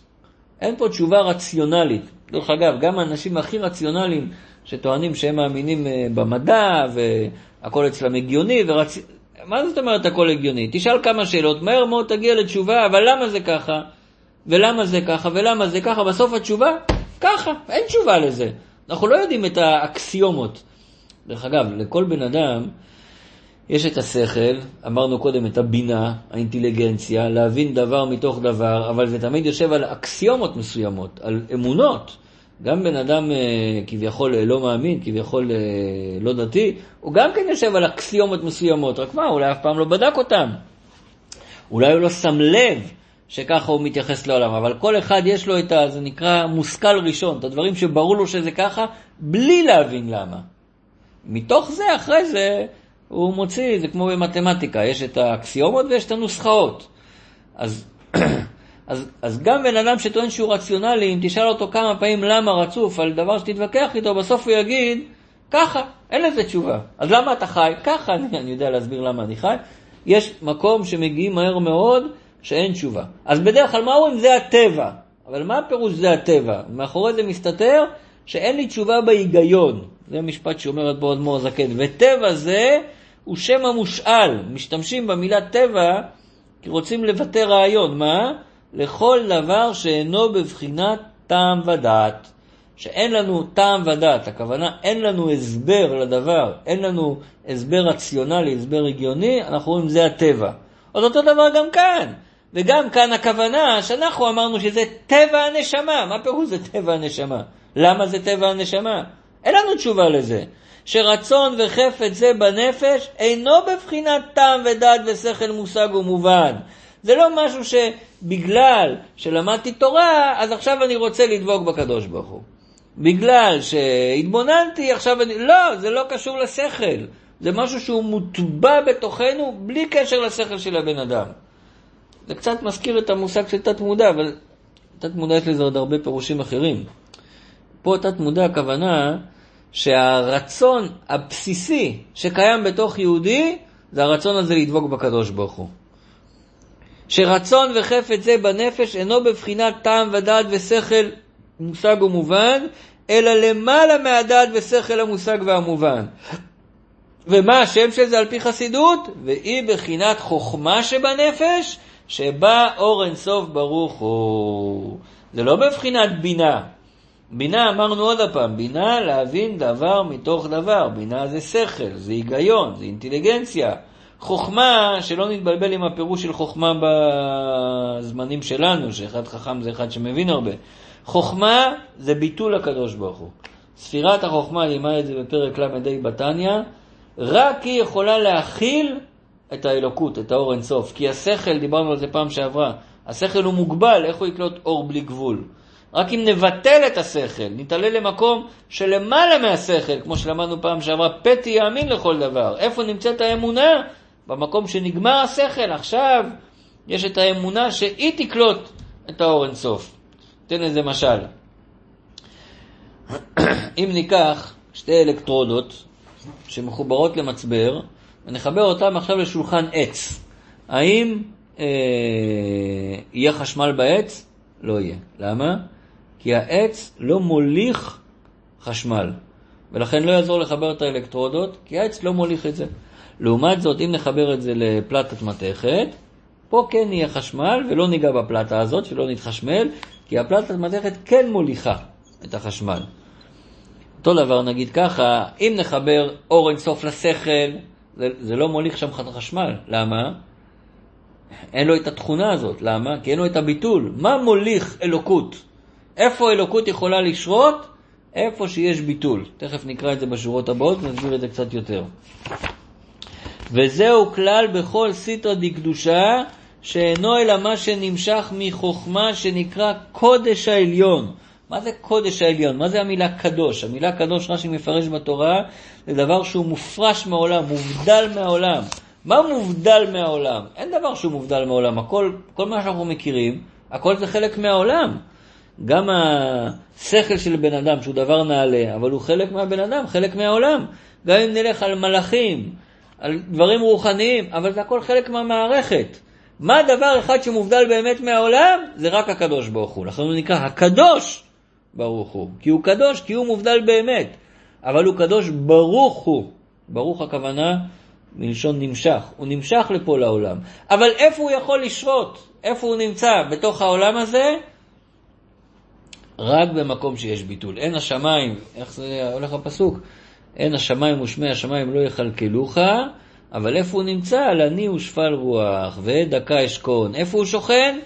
אין פה תשובה רציונלית. דרך אגב, גם האנשים הכי רציונליים, שטוענים שהם מאמינים אה, במדע, והכל אצלם הגיוני, ורצ... מה זאת אומרת הכל הגיוני? תשאל כמה שאלות, מהר מאוד תגיע לתשובה, אבל למה זה ככה? ולמה זה ככה, ולמה זה ככה, בסוף התשובה, ככה, אין תשובה לזה. אנחנו לא יודעים את האקסיומות. דרך אגב, לכל בן אדם יש את השכל, אמרנו קודם את הבינה, האינטליגנציה, להבין דבר מתוך דבר, אבל זה תמיד יושב על אקסיומות מסוימות, על אמונות. גם בן אדם אה, כביכול אה, לא מאמין, כביכול אה, לא דתי, הוא גם כן יושב על אקסיומות מסוימות, רק מה, אולי אף פעם לא בדק אותם. אולי הוא לא שם לב שככה הוא מתייחס לעולם, אבל כל אחד יש לו את ה... זה נקרא מושכל ראשון, את הדברים שברור לו שזה ככה, בלי להבין למה. מתוך זה, אחרי זה, הוא מוציא, זה כמו במתמטיקה, יש את האקסיומות ויש את הנוסחאות. אז, אז, אז גם בן אדם שטוען שהוא רציונלי, אם תשאל אותו כמה פעמים למה רצוף על דבר שתתווכח איתו, בסוף הוא יגיד, ככה, אין לזה תשובה. אז למה אתה חי? ככה, אני, אני יודע להסביר למה אני חי. יש מקום שמגיעים מהר מאוד, שאין תשובה. אז בדרך כלל מה אומרים? זה הטבע. אבל מה הפירוש זה הטבע? מאחורי זה מסתתר שאין לי תשובה בהיגיון. זה משפט שאומרת בו אדמו"ר הזקן. וטבע זה הוא שם המושאל. משתמשים במילה טבע כי רוצים לבטא רעיון. מה? לכל דבר שאינו בבחינת טעם ודעת. שאין לנו טעם ודעת, הכוונה אין לנו הסבר לדבר, אין לנו הסבר רציונלי, הסבר הגיוני, אנחנו אומרים זה הטבע. אז אותו דבר גם כאן. וגם כאן הכוונה שאנחנו אמרנו שזה טבע הנשמה. מה פירוש זה טבע הנשמה? למה זה טבע הנשמה? אין לנו תשובה לזה. שרצון וחפץ זה בנפש אינו בבחינת טעם ודעת ושכל מושג ומובן. זה לא משהו שבגלל שלמדתי תורה, אז עכשיו אני רוצה לדבוק בקדוש ברוך הוא. בגלל שהתבוננתי, עכשיו אני... לא, זה לא קשור לשכל. זה משהו שהוא מוטבע בתוכנו בלי קשר לשכל של הבן אדם. זה קצת מזכיר את המושג של תת-מודע, אבל תת-מודע יש לזה עוד הרבה פירושים אחרים. פה תת-מודע הכוונה שהרצון הבסיסי שקיים בתוך יהודי, זה הרצון הזה לדבוק בקדוש ברוך הוא. שרצון וחפץ זה בנפש אינו בבחינת טעם ודעת ושכל מושג ומובן, אלא למעלה מהדעת ושכל המושג והמובן. ומה השם של זה על פי חסידות? והיא בחינת חוכמה שבנפש, שבה אור אינסוף ברוך הוא. זה לא בבחינת בינה. בינה, אמרנו עוד פעם, בינה להבין דבר מתוך דבר. בינה זה שכל, זה היגיון, זה אינטליגנציה. חוכמה, שלא נתבלבל עם הפירוש של חוכמה בזמנים שלנו, שאחד חכם זה אחד שמבין הרבה. חוכמה זה ביטול הקדוש ברוך הוא. ספירת החוכמה, לימד את זה בפרק ל"ה בתניא, רק היא יכולה להכיל את האלוקות, את האור אינסוף. כי השכל, דיברנו על זה פעם שעברה, השכל הוא מוגבל, איך הוא יקלוט אור בלי גבול? רק אם נבטל את השכל, נתעלה למקום שלמעלה מהשכל, כמו שלמדנו פעם שעברה, פתי יאמין לכל דבר. איפה נמצאת האמונה? במקום שנגמר השכל. עכשיו יש את האמונה שהיא תקלוט את האור אינסוף. תן איזה משל. אם ניקח שתי אלקטרודות שמחוברות למצבר, ונחבר אותם עכשיו לשולחן עץ. האם אה, יהיה חשמל בעץ? לא יהיה. למה? כי העץ לא מוליך חשמל, ולכן לא יעזור לחבר את האלקטרודות, כי העץ לא מוליך את זה. לעומת זאת, אם נחבר את זה לפלטת מתכת, פה כן יהיה חשמל ולא ניגע בפלטה הזאת, שלא נתחשמל, כי הפלטת מתכת כן מוליכה את החשמל. אותו דבר נגיד ככה, אם נחבר אור אינסוף לשכל, זה, זה לא מוליך שם חשמל. למה? אין לו את התכונה הזאת. למה? כי אין לו את הביטול. מה מוליך אלוקות? איפה אלוקות יכולה לשרות? איפה שיש ביטול. תכף נקרא את זה בשורות הבאות ונסביר את זה קצת יותר. וזהו כלל בכל סיטרא דקדושה, שאינו אלא מה שנמשך מחוכמה שנקרא קודש העליון. מה זה קודש העליון? מה זה המילה קדוש? המילה קדוש, רש"י מפרש בתורה, זה דבר שהוא מופרש מהעולם, מובדל מהעולם. מה מובדל מהעולם? אין דבר שהוא מובדל מהעולם. הכל, כל מה שאנחנו מכירים, הכל זה חלק מהעולם. גם השכל של בן אדם, שהוא דבר נעלה, אבל הוא חלק מהבן אדם, חלק מהעולם. גם אם נלך על מלאכים, על דברים רוחניים, אבל זה הכל חלק מהמערכת. מה דבר אחד שמובדל באמת מהעולם? זה רק הקדוש ברוך הוא. לכן הוא נקרא הקדוש ברוך הוא. כי הוא קדוש, כי הוא מובדל באמת. אבל הוא קדוש ברוך הוא. ברוך הכוונה מלשון נמשך. הוא נמשך לפה לעולם. אבל איפה הוא יכול לשרות? איפה הוא נמצא בתוך העולם הזה? רק במקום שיש ביטול. אין השמיים, איך זה הולך בפסוק? אין השמיים ושמי השמיים לא יכלכלוך, אבל איפה הוא נמצא? על עני ושפל רוח, ודקה אשכון. איפה הוא שוכן?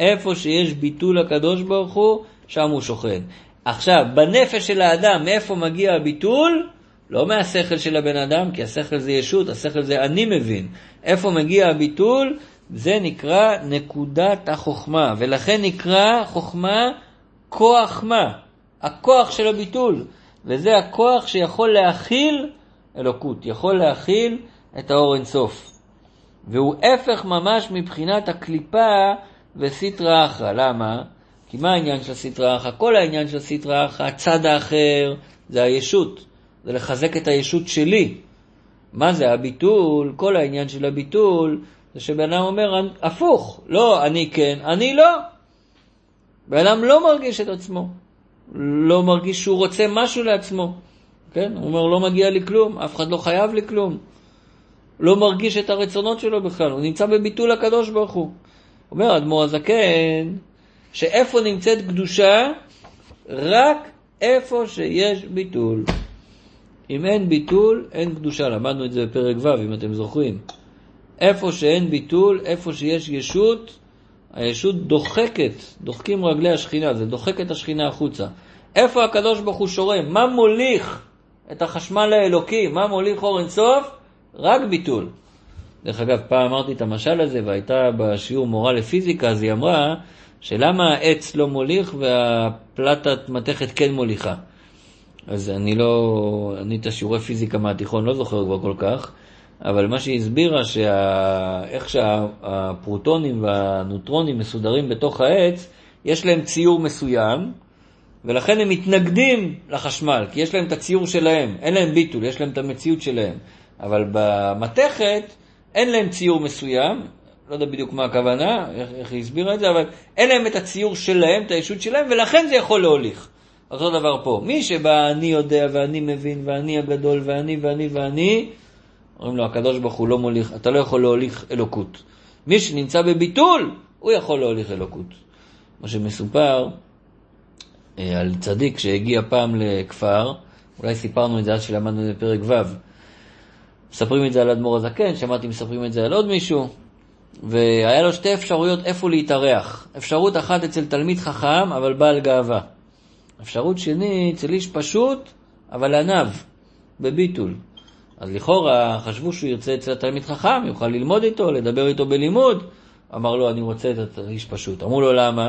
איפה שיש ביטול הקדוש ברוך הוא, שם הוא שוכן. עכשיו, בנפש של האדם, מאיפה מגיע הביטול? לא מהשכל של הבן אדם, כי השכל זה ישות, השכל זה אני מבין. איפה מגיע הביטול? זה נקרא נקודת החוכמה, ולכן נקרא חוכמה כוח מה? הכוח של הביטול, וזה הכוח שיכול להכיל אלוקות, יכול להכיל את האור אינסוף. והוא הפך ממש מבחינת הקליפה וסיטרא אחרא. למה? כי מה העניין של הסיטרא אחרא? כל העניין של הסיטרא אחרא, הצד האחר, זה הישות. זה לחזק את הישות שלי. מה זה הביטול? כל העניין של הביטול זה שבן אדם אומר הפוך, לא, אני כן, אני לא. בן אדם לא מרגיש את עצמו, לא מרגיש שהוא רוצה משהו לעצמו. כן? הוא אומר, לא מגיע לי כלום, אף אחד לא חייב לי כלום. לא מרגיש את הרצונות שלו בכלל, הוא נמצא בביטול הקדוש ברוך הוא. אומר אדמו"ר הזקן, שאיפה נמצאת קדושה? רק איפה שיש ביטול. אם אין ביטול, אין קדושה. למדנו את זה בפרק ו', אם אתם זוכרים. איפה שאין ביטול, איפה שיש ישות, הישות דוחקת, דוחקים רגלי השכינה, זה דוחק את השכינה החוצה. איפה הקדוש ברוך הוא שורם? מה מוליך את החשמל האלוקי? מה מוליך אור אינסוף? רק ביטול. דרך אגב, פעם אמרתי את המשל הזה, והייתה בשיעור מורה לפיזיקה, אז היא אמרה שלמה העץ לא מוליך והפלטת מתכת כן מוליכה. אז אני לא, אני את השיעורי פיזיקה מהתיכון לא זוכר כבר כל כך, אבל מה שהיא הסבירה, שאיך שהפרוטונים והנוטרונים מסודרים בתוך העץ, יש להם ציור מסוים, ולכן הם מתנגדים לחשמל, כי יש להם את הציור שלהם, אין להם ביטול, יש להם את המציאות שלהם. אבל במתכת אין להם ציור מסוים, לא יודע בדיוק מה הכוונה, איך, איך היא הסבירה את זה, אבל אין להם את הציור שלהם, את הישות שלהם, ולכן זה יכול להוליך. אותו דבר פה. מי שבא אני יודע ואני מבין ואני הגדול ואני ואני ואני, אומרים לו הקדוש ברוך הוא לא מוליך, אתה לא יכול להוליך אלוקות. מי שנמצא בביטול, הוא יכול להוליך אלוקות. כמו שמסופר אה, על צדיק שהגיע פעם לכפר, אולי סיפרנו את זה אז שלמדנו בפרק ו', מספרים את זה על אדמו"ר הזקן, שמעתי מספרים את זה על עוד מישהו, והיה לו שתי אפשרויות איפה להתארח. אפשרות אחת אצל תלמיד חכם, אבל בעל גאווה. אפשרות שני, אצל איש פשוט, אבל ענב, בביטול. אז לכאורה חשבו שהוא ירצה אצל התלמיד חכם, יוכל ללמוד איתו, לדבר איתו בלימוד. אמר לו, אני רוצה את האיש פשוט. אמרו לו, למה?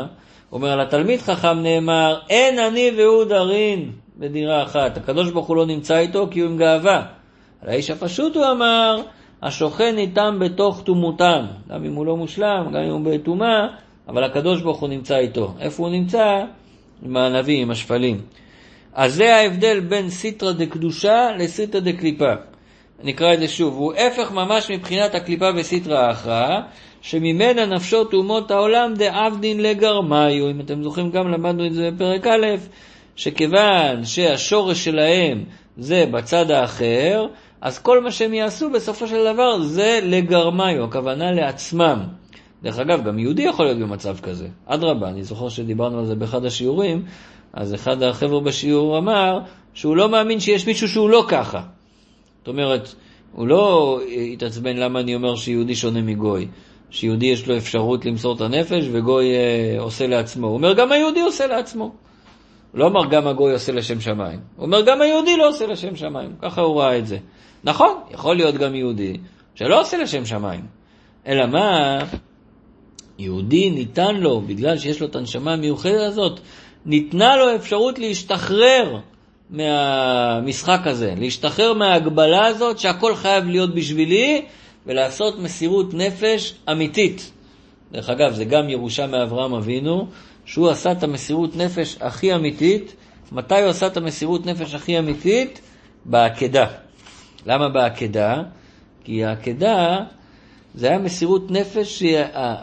הוא אומר, על התלמיד חכם נאמר, אין אני והוא דרין בדירה אחת. הקדוש ברוך הוא לא נמצא איתו כי הוא עם גאווה. על האיש הפשוט הוא אמר, השוכן איתם בתוך טומאותם. גם אם הוא לא מושלם, גם אם הוא בטומאה, אבל הקדוש ברוך הוא נמצא איתו. איפה הוא נמצא? עם הענבים, עם השפלים. אז זה ההבדל בין סיטרא דקדושה לסיטרא דקליפה. נקרא את זה שוב. הוא הפך ממש מבחינת הקליפה וסיטרא האחרא, שממנה נפשות אומות העולם דעבדין לגרמיו. אם אתם זוכרים, גם למדנו את זה בפרק א', שכיוון שהשורש שלהם זה בצד האחר, אז כל מה שהם יעשו בסופו של דבר זה לגרמיו, הכוונה לעצמם. דרך אגב, גם יהודי יכול להיות במצב כזה. אדרבה, אני זוכר שדיברנו על זה באחד השיעורים, אז אחד החבר'ה בשיעור אמר שהוא לא מאמין שיש מישהו שהוא לא ככה. זאת אומרת, הוא לא התעצבן למה אני אומר שיהודי שונה מגוי. שיהודי יש לו אפשרות למסור את הנפש וגוי אה, עושה לעצמו. הוא אומר, גם היהודי עושה לעצמו. הוא לא אמר גם הגוי עושה לשם שמיים. הוא אומר, גם היהודי לא עושה לשם שמיים. ככה הוא ראה את זה. נכון, יכול להיות גם יהודי שלא עושה לשם שמיים. אלא מה, יהודי ניתן לו, בגלל שיש לו את הנשמה המיוחדת הזאת, ניתנה לו אפשרות להשתחרר מהמשחק הזה, להשתחרר מההגבלה הזאת שהכל חייב להיות בשבילי ולעשות מסירות נפש אמיתית. דרך אגב, זה גם ירושה מאברהם אבינו, שהוא עשה את המסירות נפש הכי אמיתית. מתי הוא עשה את המסירות נפש הכי אמיתית? בעקדה. למה בעקדה? כי העקדה זה היה מסירות נפש,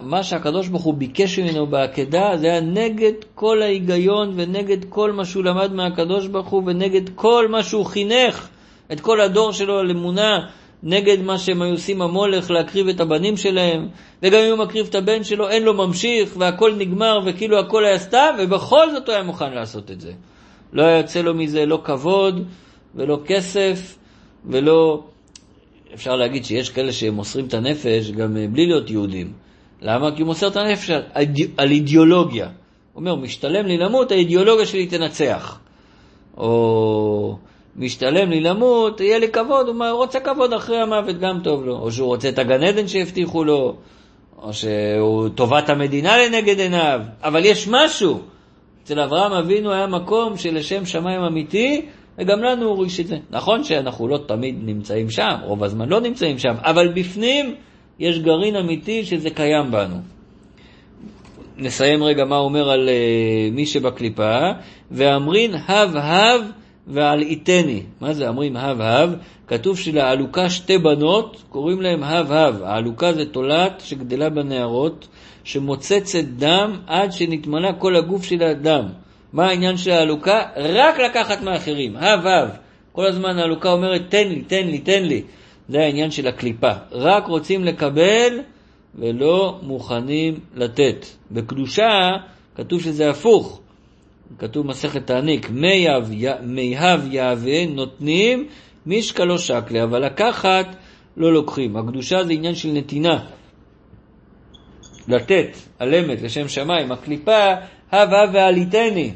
מה שהקדוש ברוך הוא ביקש ממנו בעקדה, זה היה נגד כל ההיגיון ונגד כל מה שהוא למד מהקדוש ברוך הוא ונגד כל מה שהוא חינך את כל הדור שלו על אמונה, נגד מה שהם היו עושים המולך להקריב את הבנים שלהם, וגם אם הוא מקריב את הבן שלו, אין לו ממשיך, והכל נגמר וכאילו הכל היה סתם, ובכל זאת הוא היה מוכן לעשות את זה. לא היה יוצא לו מזה לא כבוד ולא כסף ולא אפשר להגיד שיש כאלה שמוסרים את הנפש גם אה, בלי להיות יהודים. למה? כי הוא מוסר את הנפש על, על אידיאולוגיה. הוא אומר, משתלם לי למות, האידיאולוגיה שלי תנצח. או משתלם לי למות, יהיה לי כבוד, הוא אומר, רוצה כבוד אחרי המוות, גם טוב לו. או שהוא רוצה את הגן עדן שהבטיחו לו, או שהוא טובת המדינה לנגד עיניו, אבל יש משהו. אצל אברהם אבינו היה מקום שלשם שמיים אמיתי, וגם לנו הוא הוריש את זה. נכון שאנחנו לא תמיד נמצאים שם, רוב הזמן לא נמצאים שם, אבל בפנים יש גרעין אמיתי שזה קיים בנו. נסיים רגע מה הוא אומר על uh, מי שבקליפה, ואמרין הב הב ועל איתני. מה זה אמרים הב הב? כתוב שלעלוקה שתי בנות, קוראים להם הב הב. העלוקה זה תולעת שגדלה בנערות, שמוצצת דם עד שנתמלא כל הגוף שלה דם. מה העניין של העלוקה? רק לקחת מאחרים, הב הב. כל הזמן העלוקה אומרת, תן לי, תן לי, תן לי. זה העניין של הקליפה. רק רוצים לקבל ולא מוכנים לתת. בקדושה כתוב שזה הפוך. כתוב מסכת תעניק, מיהב יהווה נותנים, משקלו שקלה, אבל לקחת לא לוקחים. הקדושה זה עניין של נתינה. לתת, על אמת, לשם שמיים. הקליפה הווה ועליתני.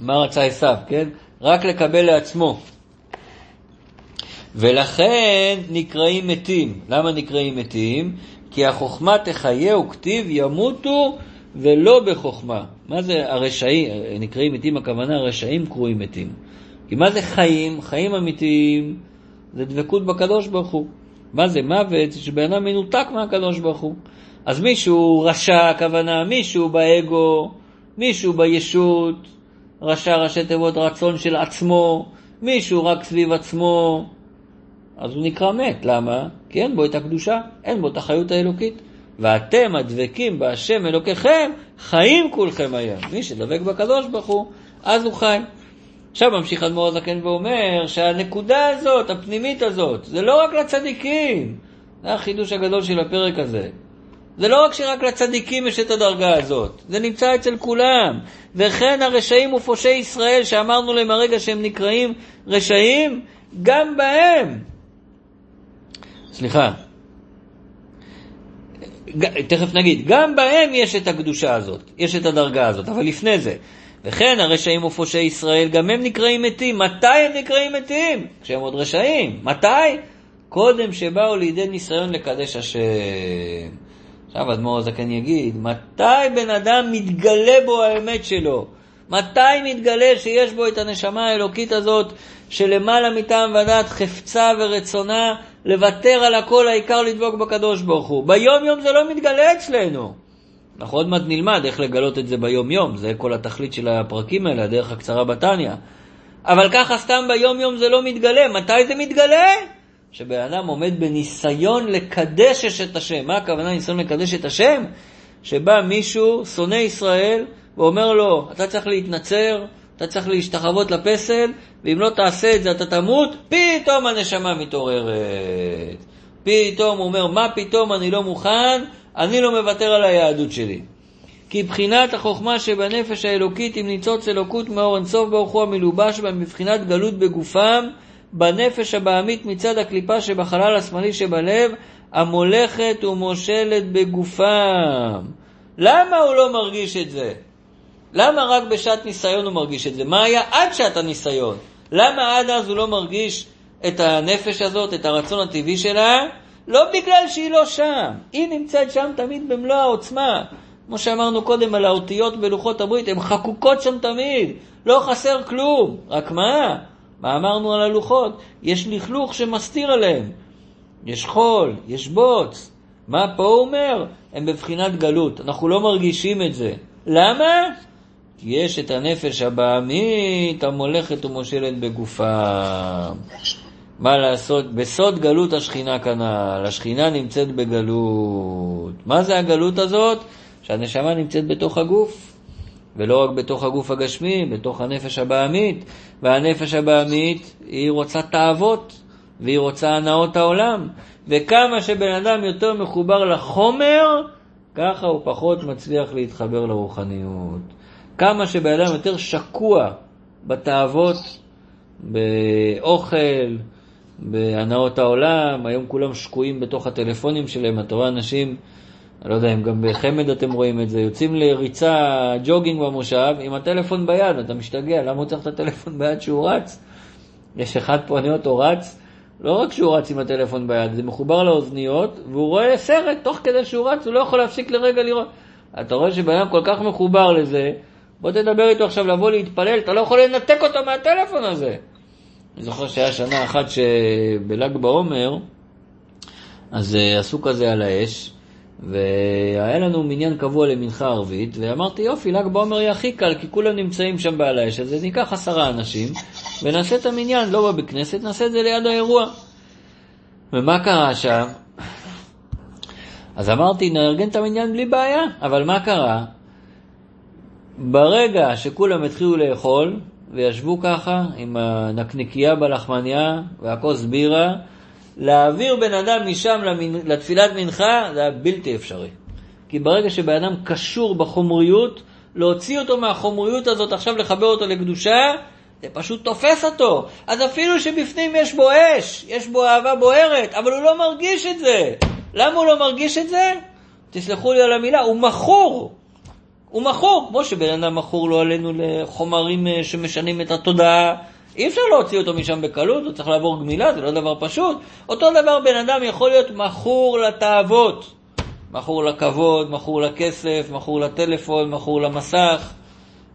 מה רצה עשיו, כן? רק לקבל לעצמו. ולכן נקראים מתים. למה נקראים מתים? כי החוכמה תחיה וכתיב ימותו ולא בחוכמה. מה זה הרשעים, נקראים מתים, הכוונה רשעים קרויים מתים. כי מה זה חיים? חיים אמיתיים זה דבקות בקדוש ברוך הוא. מה זה מוות? זה שבן אדם מנותק מהקדוש ברוך הוא. אז מישהו רשע, הכוונה מישהו באגו, מישהו בישות, רשע ראשי תיבות רצון של עצמו, מישהו רק סביב עצמו, אז הוא נקרא מת. למה? כי אין בו את הקדושה, אין בו את החיות האלוקית. ואתם הדבקים בהשם אלוקיכם, חיים כולכם היום. מי שדבק בקדוש ברוך הוא, אז הוא חי. עכשיו ממשיך אדמו"ר הזקן ואומר שהנקודה הזאת, הפנימית הזאת, זה לא רק לצדיקים. זה החידוש הגדול של הפרק הזה. זה לא רק שרק לצדיקים יש את הדרגה הזאת, זה נמצא אצל כולם. וכן הרשעים ופושעי ישראל, שאמרנו להם הרגע שהם נקראים רשעים, גם בהם. סליחה, תכף נגיד, גם בהם יש את הקדושה הזאת, יש את הדרגה הזאת, אבל לפני זה. וכן הרשעים ופושעי ישראל, גם הם נקראים מתים. מתי הם נקראים מתים? כשהם עוד רשעים. מתי? קודם שבאו לידי ניסיון לקדש השם. עכשיו אדמו"ר הזקן יגיד, מתי בן אדם מתגלה בו האמת שלו? מתי מתגלה שיש בו את הנשמה האלוקית הזאת שלמעלה מטעם ודעת חפצה ורצונה לוותר על הכל, העיקר לדבוק בקדוש ברוך הוא. ביום יום זה לא מתגלה אצלנו. אנחנו עוד מעט נלמד איך לגלות את זה ביום יום, זה כל התכלית של הפרקים האלה, הדרך הקצרה בתניא. אבל ככה סתם ביום יום זה לא מתגלה. מתי זה מתגלה? שבן אדם עומד בניסיון לקדש את השם. מה הכוונה ניסיון לקדש את השם? שבא מישהו, שונא ישראל, ואומר לו, אתה צריך להתנצר, אתה צריך להשתחוות לפסל, ואם לא תעשה את זה אתה תמות, פתאום הנשמה מתעוררת. פתאום הוא אומר, מה פתאום אני לא מוכן, אני לא מוותר על היהדות שלי. כי בחינת החוכמה שבנפש האלוקית עם ניצוץ אלוקות מאור אינסוף ברוך הוא המלובש בהם בבחינת גלות בגופם, בנפש הבעמית מצד הקליפה שבחלל השמאלי שבלב, המולכת ומושלת בגופם. למה הוא לא מרגיש את זה? למה רק בשעת ניסיון הוא מרגיש את זה? מה היה עד שעת הניסיון? למה עד אז הוא לא מרגיש את הנפש הזאת, את הרצון הטבעי שלה? לא בגלל שהיא לא שם, היא נמצאת שם תמיד במלוא העוצמה. כמו שאמרנו קודם על האותיות בלוחות הברית, הן חקוקות שם תמיד, לא חסר כלום. רק מה? מה אמרנו על הלוחות? יש לכלוך שמסתיר עליהם. יש חול, יש בוץ. מה פה הוא אומר? הם בבחינת גלות. אנחנו לא מרגישים את זה. למה? כי יש את הנפש הבעמית המולכת ומושלת בגופה. מה לעשות? בסוד גלות השכינה כנ"ל. השכינה נמצאת בגלות. מה זה הגלות הזאת? שהנשמה נמצאת בתוך הגוף. ולא רק בתוך הגוף הגשמי, בתוך הנפש הבעמית. והנפש הבעמית היא רוצה תאוות, והיא רוצה הנאות העולם. וכמה שבן אדם יותר מחובר לחומר, ככה הוא פחות מצליח להתחבר לרוחניות. כמה שבן אדם יותר שקוע בתאוות, באוכל, בהנאות העולם, היום כולם שקועים בתוך הטלפונים שלהם, אתה רואה אנשים, לא יודע אם גם בחמד אתם רואים את זה, יוצאים לריצה, ג'וגינג במושב, עם הטלפון ביד, אתה משתגע, למה הוא צריך את הטלפון ביד שהוא רץ? יש אחד פה, אני אותו רץ, לא רק שהוא רץ עם הטלפון ביד, זה מחובר לאוזניות, והוא רואה סרט תוך כדי שהוא רץ, הוא לא יכול להפסיק לרגע לראות. אתה רואה שבן אדם כל כך מחובר לזה, בוא תדבר איתו עכשיו לבוא להתפלל, אתה לא יכול לנתק אותו מהטלפון הזה. אני זוכר שהיה שנה אחת שבל"ג בעומר, אז uh, עשו כזה על האש, והיה לנו מניין קבוע למנחה ערבית, ואמרתי, יופי, ל"ג בעומר יהיה הכי קל, כי כולם נמצאים שם בעל האש, אז ניקח עשרה אנשים, ונעשה את המניין, לא בבית כנסת, נעשה את זה ליד האירוע. ומה קרה שם? אז אמרתי, נארגן את המניין בלי בעיה, אבל מה קרה? ברגע שכולם התחילו לאכול, וישבו ככה עם הנקניקייה בלחמניה והכוס בירה, להעביר בן אדם משם לתפילת מנחה זה היה בלתי אפשרי. כי ברגע שבן אדם קשור בחומריות, להוציא אותו מהחומריות הזאת, עכשיו לחבר אותו לקדושה, זה פשוט תופס אותו. אז אפילו שבפנים יש בו אש, יש בו אהבה בוערת, אבל הוא לא מרגיש את זה. למה הוא לא מרגיש את זה? תסלחו לי על המילה, הוא מכור. הוא מכור, כמו שבן אדם מכור לא עלינו לחומרים אה, שמשנים את התודעה. אי אפשר להוציא אותו משם בקלות, הוא צריך לעבור גמילה, זה לא דבר פשוט. אותו דבר בן אדם יכול להיות מכור לתאוות. מכור לכבוד, מכור לכסף, מכור לטלפון, מכור למסך,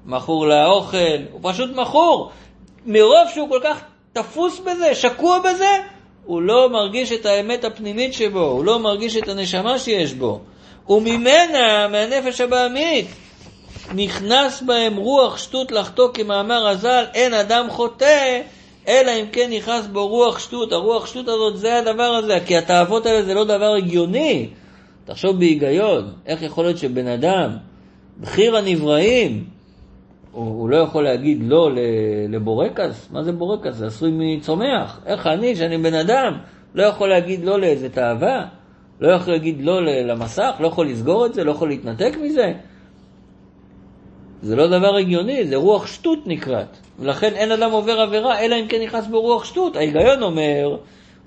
מכור לאוכל, הוא פשוט מכור. מרוב שהוא כל כך תפוס בזה, שקוע בזה, הוא לא מרגיש את האמת הפנימית שבו, הוא לא מרגיש את הנשמה שיש בו. וממנה, מהנפש הבעמית, נכנס בהם רוח שטות לחטוא כמאמר הז"ל, אין אדם חוטא, אלא אם כן נכנס בו רוח שטות. הרוח שטות הזאת זה הדבר הזה, כי התאוות האלה זה לא דבר הגיוני. תחשוב בהיגיון, איך יכול להיות שבן אדם, בכיר הנבראים, הוא, הוא לא יכול להגיד לא לבורקס? מה זה בורקס? זה עשוי מצומח. איך אני, שאני בן אדם, לא יכול להגיד לא לאיזה תאווה? לא יכול להגיד לא למסך? לא יכול לסגור את זה? לא יכול להתנתק מזה? זה לא דבר הגיוני, זה רוח שטות נקראת. ולכן אין אדם עובר עבירה, אלא אם כן נכנס בו רוח שטות. ההיגיון אומר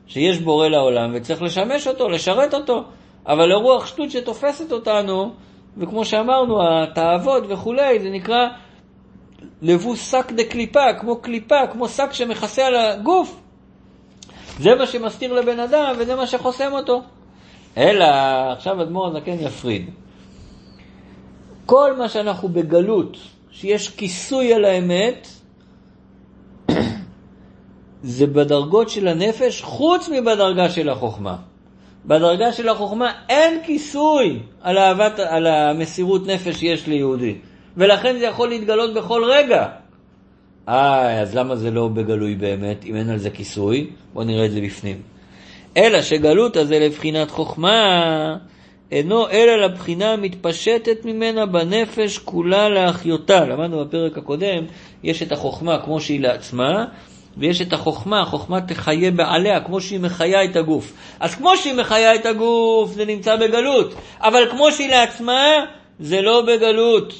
שיש בורא לעולם וצריך לשמש אותו, לשרת אותו. אבל לרוח שטות שתופסת אותנו, וכמו שאמרנו, התאוות וכולי, זה נקרא לבוש שק דקליפה, כמו קליפה, כמו שק שמכסה על הגוף. זה מה שמסתיר לבן אדם וזה מה שחוסם אותו. אלא, עכשיו אדמו"ר הזקן יפריד. כל מה שאנחנו בגלות, שיש כיסוי על האמת, זה בדרגות של הנפש, חוץ מבדרגה של החוכמה. בדרגה של החוכמה אין כיסוי על, אהבת, על המסירות נפש שיש ליהודי, ולכן זה יכול להתגלות בכל רגע. אה, אז למה זה לא בגלוי באמת, אם אין על זה כיסוי? בואו נראה את זה בפנים. אלא שגלות הזה לבחינת חוכמה, אינו אלא לבחינה המתפשטת ממנה בנפש כולה להחיותה. למדנו בפרק הקודם, יש את החוכמה כמו שהיא לעצמה, ויש את החוכמה, החוכמה תחיה בעליה, כמו שהיא מחיה את הגוף. אז כמו שהיא מחיה את הגוף, זה נמצא בגלות, אבל כמו שהיא לעצמה, זה לא בגלות.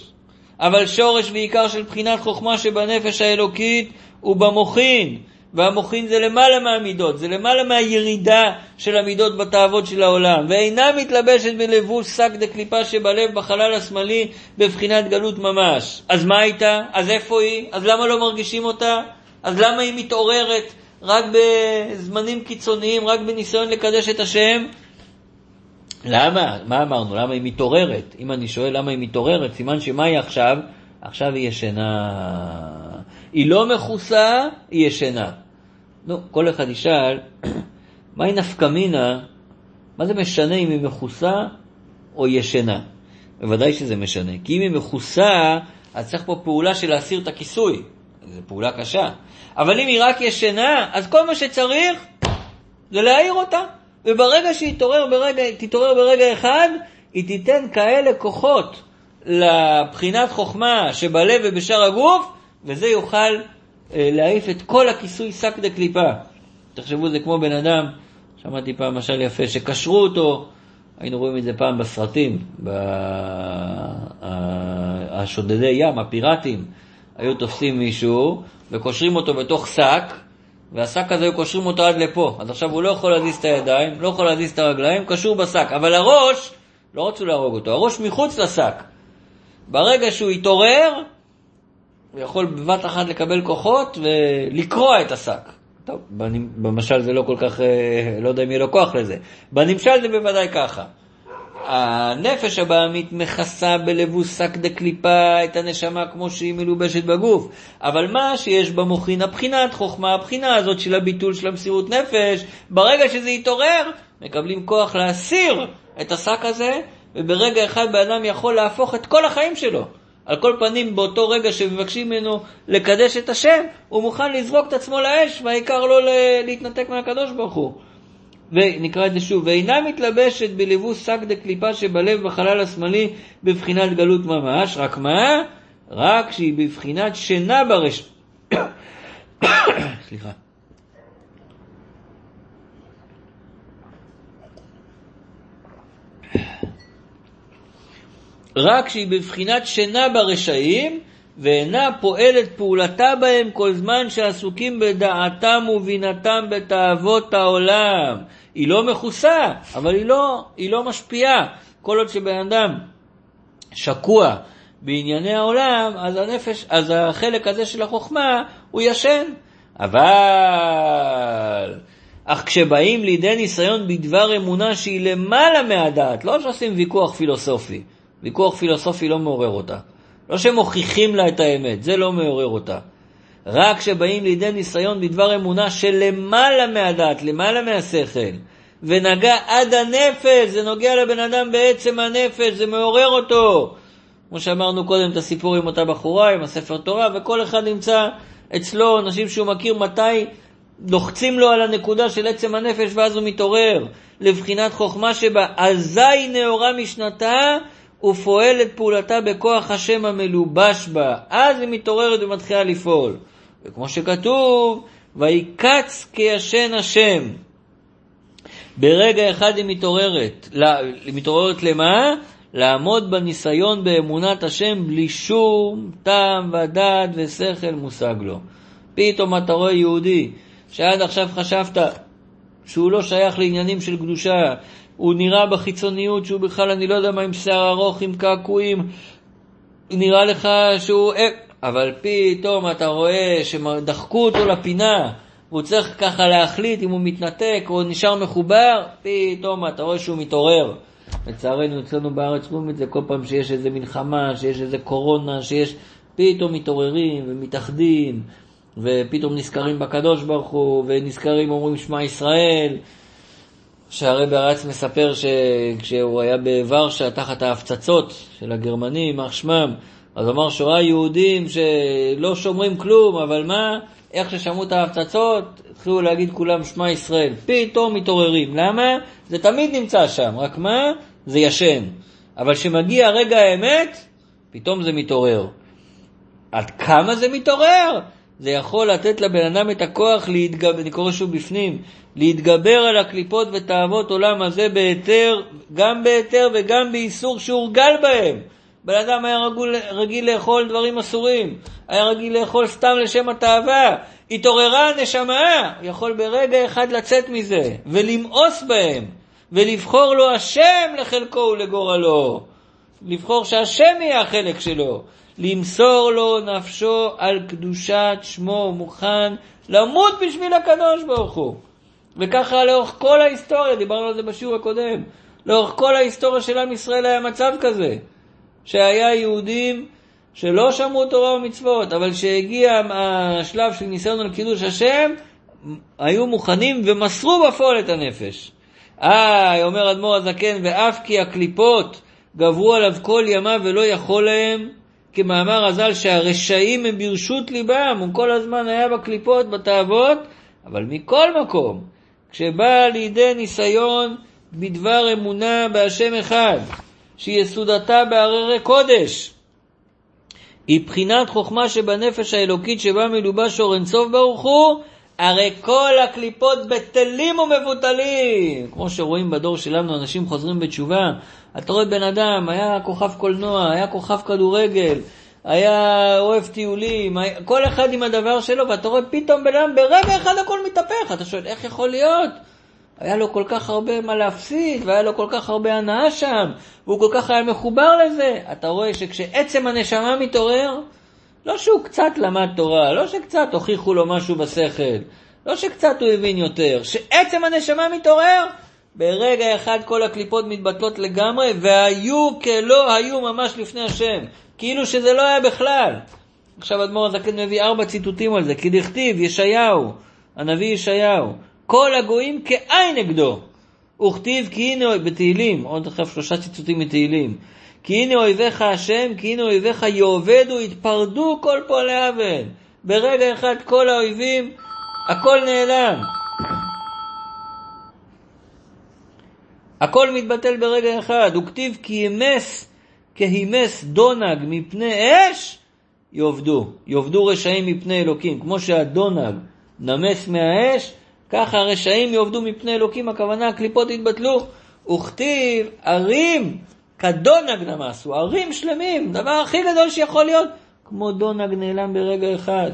אבל שורש ועיקר של בחינת חוכמה שבנפש האלוקית הוא במוחין. והמוחין זה למעלה מהמידות, זה למעלה מהירידה של המידות בתאוות של העולם, ואינה מתלבשת בלבוש שק דקליפה שבלב בחלל השמאלי בבחינת גלות ממש. אז מה הייתה? אז איפה היא? אז למה לא מרגישים אותה? אז למה היא מתעוררת רק בזמנים קיצוניים, רק בניסיון לקדש את השם? למה? מה אמרנו? למה היא מתעוררת? אם אני שואל למה היא מתעוררת, סימן שמה היא עכשיו? עכשיו היא ישנה. היא לא מכוסה, היא ישנה. נו, כל אחד ישאל, מהי נפקא מינה? מה זה משנה אם היא מכוסה או ישנה? בוודאי שזה משנה, כי אם היא מכוסה, אז צריך פה פעולה של להסיר את הכיסוי. זו פעולה קשה. אבל אם היא רק ישנה, אז כל מה שצריך זה להעיר אותה. וברגע שהיא תתעורר ברגע, תתעורר ברגע אחד, היא תיתן כאלה כוחות לבחינת חוכמה שבלב ובשאר הגוף, וזה יוכל אה, להעיף את כל הכיסוי שק דה קליפה. תחשבו, זה כמו בן אדם, שמעתי פעם משל יפה, שקשרו אותו, היינו רואים את זה פעם בסרטים, השודדי ים, הפיראטים, היו תופסים מישהו וקושרים אותו בתוך שק, והשק הזה היו קושרים אותו עד לפה. אז עכשיו הוא לא יכול להזיז את הידיים, לא יכול להזיז את הרגליים, קשור בשק. אבל הראש, לא רצו להרוג אותו, הראש מחוץ לשק. ברגע שהוא יתעורר, הוא יכול בבת אחת לקבל כוחות ולקרוע את השק. טוב, במשל זה לא כל כך, אה, לא יודע אם יהיה לו כוח לזה. בנמשל זה בוודאי ככה. הנפש הבעמית מכסה בלבוש שק דקליפה את הנשמה כמו שהיא מלובשת בגוף. אבל מה שיש במוחין הבחינת חוכמה, הבחינה הזאת של הביטול של המסירות נפש, ברגע שזה יתעורר, מקבלים כוח להסיר את השק הזה, וברגע אחד בן אדם יכול להפוך את כל החיים שלו. על כל פנים, באותו רגע שמבקשים ממנו לקדש את השם, הוא מוכן לזרוק את עצמו לאש, והעיקר לא להתנתק מהקדוש ברוך הוא. ונקרא את זה שוב, ואינה מתלבשת בלבוש שק דקליפה שבלב בחלל השמאלי בבחינת גלות ממש, רק מה? רק שהיא בבחינת שינה ברש... סליחה. רק שהיא בבחינת שינה ברשעים, ואינה פועלת פעולתה בהם כל זמן שעסוקים בדעתם ובינתם בתאוות העולם. היא לא מכוסה, אבל היא לא, היא לא משפיעה. כל עוד שבן אדם שקוע בענייני העולם, אז הנפש, אז החלק הזה של החוכמה הוא ישן. אבל, אך כשבאים לידי ניסיון בדבר אמונה שהיא למעלה מהדעת, לא שעושים ויכוח פילוסופי, ויכוח פילוסופי לא מעורר אותה. לא שמוכיחים לה את האמת, זה לא מעורר אותה. רק כשבאים לידי ניסיון בדבר אמונה שלמעלה מהדעת, למעלה מהשכל, ונגע עד הנפש, זה נוגע לבן אדם בעצם הנפש, זה מעורר אותו. כמו שאמרנו קודם, את הסיפור עם אותה בחורה, עם הספר תורה, וכל אחד נמצא אצלו, אנשים שהוא מכיר מתי לוחצים לו על הנקודה של עצם הנפש, ואז הוא מתעורר לבחינת חוכמה שבה, אזי נאורה משנתה, ופועלת פעולתה בכוח השם המלובש בה. אז היא מתעוררת ומתחילה לפעול. וכמו שכתוב, ויקץ כישן השם. ברגע אחד היא מתעוררת. היא מתעוררת למה? לעמוד בניסיון באמונת השם בלי שום טעם ודעת ושכל מושג לו. פתאום אתה רואה יהודי שעד עכשיו חשבת שהוא לא שייך לעניינים של קדושה, הוא נראה בחיצוניות שהוא בכלל, אני לא יודע מה, עם שיער ארוך, עם קעקועים, נראה לך שהוא... אה, אבל פתאום אתה רואה שדחקו אותו לפינה, והוא צריך ככה להחליט אם הוא מתנתק או נשאר מחובר, פתאום אתה רואה שהוא מתעורר. לצערנו אצלנו בארץ רואים את זה כל פעם שיש איזה מלחמה, שיש איזה קורונה, שיש... פתאום מתעוררים ומתאחדים, ופתאום נזכרים בקדוש ברוך הוא, ונזכרים אומרים שמע ישראל, שהרבי הרץ מספר שכשהוא היה בוורשה תחת ההפצצות של הגרמנים, יימח שמם, אז אמר שהוא ראה יהודים שלא שומרים כלום, אבל מה, איך ששמעו את ההפצצות, התחילו להגיד כולם שמע ישראל. פתאום מתעוררים. למה? זה תמיד נמצא שם, רק מה? זה ישן. אבל כשמגיע רגע האמת, פתאום זה מתעורר. עד כמה זה מתעורר? זה יכול לתת לבן אדם את הכוח להתגבר, אני קורא שוב בפנים, להתגבר על הקליפות ותאוות עולם הזה בהיתר, גם בהיתר וגם באיסור שהורגל בהם. בן אדם היה רגיל, רגיל לאכול דברים אסורים, היה רגיל לאכול סתם לשם התאווה, התעוררה הנשמה, יכול ברגע אחד לצאת מזה ולמאוס בהם ולבחור לו השם לחלקו ולגורלו, לבחור שהשם יהיה החלק שלו, למסור לו נפשו על קדושת שמו, מוכן למות בשביל הקדוש ברוך הוא. וככה לאורך כל ההיסטוריה, דיברנו על זה בשיעור הקודם, לאורך כל ההיסטוריה של עם ישראל היה מצב כזה, שהיה יהודים שלא שמעו תורה ומצוות, אבל שהגיע השלב של ניסיון על קידוש השם, היו מוכנים ומסרו בפועל את הנפש. אה, אומר אדמו"ר הזקן, ואף כי הקליפות גברו עליו כל ימיו ולא יכול להם, כמאמר הז"ל שהרשעים הם ברשות ליבם, הוא כל הזמן היה בקליפות, בתאוות, אבל מכל מקום, כשבא לידי ניסיון בדבר אמונה בהשם אחד, שיסודתה בהררי קודש, היא בחינת חוכמה שבנפש האלוקית שבה מלובש אור אינסוף ברוך הוא, הרי כל הקליפות בטלים ומבוטלים. כמו שרואים בדור שלנו, אנשים חוזרים בתשובה. אתה רואה בן אדם, היה כוכב קולנוע, היה כוכב כדורגל, היה אוהב טיולים, היה... כל אחד עם הדבר שלו, ואתה רואה פתאום בן אדם, ברגע אחד הכל מתהפך. אתה שואל, איך יכול להיות? היה לו כל כך הרבה מה להפסיד, והיה לו כל כך הרבה הנאה שם, והוא כל כך היה מחובר לזה. אתה רואה שכשעצם הנשמה מתעורר, לא שהוא קצת למד תורה, לא שקצת הוכיחו לו משהו בשכל, לא שקצת הוא הבין יותר, שעצם הנשמה מתעורר, ברגע אחד כל הקליפות מתבטלות לגמרי, והיו כלא היו ממש לפני השם, כאילו שזה לא היה בכלל. עכשיו אדמו"ר הזקן מביא ארבע ציטוטים על זה, כי דכתיב ישעיהו, הנביא ישעיהו, כל הגויים כעין נגדו. וכתיב כי הנה בתהילים, עוד עכשיו שלושה ציטוטים מתהילים, כי הנה אויביך השם, כי הנה אויביך יאבדו, יתפרדו כל פועלי אבן. ברגע אחד כל האויבים, הכל נעלם. הכל מתבטל ברגע אחד. וכתיב כי ימס כהימס דונג מפני אש, יאבדו. יאבדו רשעים מפני אלוקים. כמו שהדונג נמס מהאש, ככה הרשעים יאבדו מפני אלוקים, הכוונה הקליפות יתבטלו. וכתיב ערים כדונג נמסו, ערים שלמים, דבר הכי גדול שיכול להיות, כמו דונג נעלם ברגע אחד.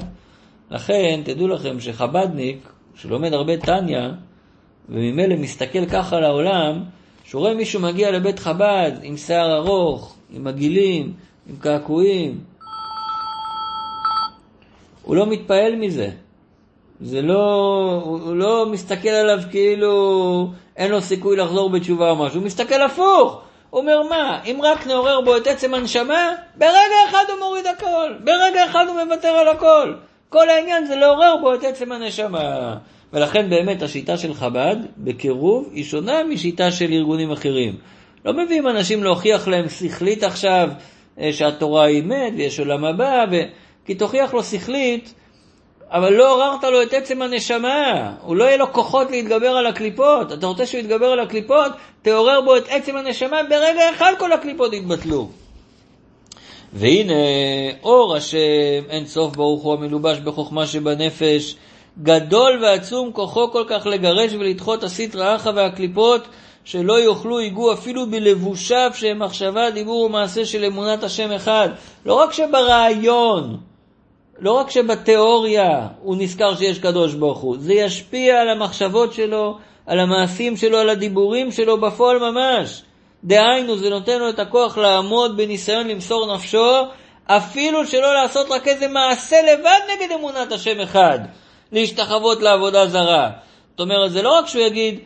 לכן, תדעו לכם שחבדניק, שלומד הרבה טניה, וממילא מסתכל ככה על העולם, שהוא רואה מישהו מגיע לבית חב"ד עם שיער ארוך, עם עגילים, עם קעקועים, הוא לא מתפעל מזה. זה לא, הוא לא מסתכל עליו כאילו אין לו סיכוי לחזור בתשובה או משהו, הוא מסתכל הפוך. הוא אומר מה, אם רק נעורר בו את עצם הנשמה, ברגע אחד הוא מוריד הכל, ברגע אחד הוא מוותר על הכל. כל העניין זה לעורר בו את עצם הנשמה. ולכן באמת השיטה של חב"ד, בקירוב, היא שונה משיטה של ארגונים אחרים. לא מביאים אנשים להוכיח להם שכלית עכשיו אה, שהתורה היא מת ויש עולם הבא, ו... כי תוכיח לו שכלית אבל לא עוררת לו את עצם הנשמה, הוא לא יהיה לו כוחות להתגבר על הקליפות. אתה רוצה שהוא יתגבר על הקליפות? תעורר בו את עצם הנשמה, ברגע אחד כל הקליפות יתבטלו. והנה, אור השם, אין סוף ברוך הוא המלובש בחוכמה שבנפש, גדול ועצום כוחו כל כך לגרש ולדחות הסטרא אחא והקליפות, שלא יאכלו יגעו אפילו בלבושיו שהם מחשבה, דיבור ומעשה של אמונת השם אחד. לא רק שברעיון, לא רק שבתיאוריה הוא נזכר שיש קדוש ברוך הוא, זה ישפיע על המחשבות שלו, על המעשים שלו, על הדיבורים שלו בפועל ממש. דהיינו, זה נותן לו את הכוח לעמוד בניסיון למסור נפשו, אפילו שלא לעשות רק איזה מעשה לבד נגד אמונת השם אחד, להשתחוות לעבודה זרה. זאת אומרת, זה לא רק שהוא יגיד,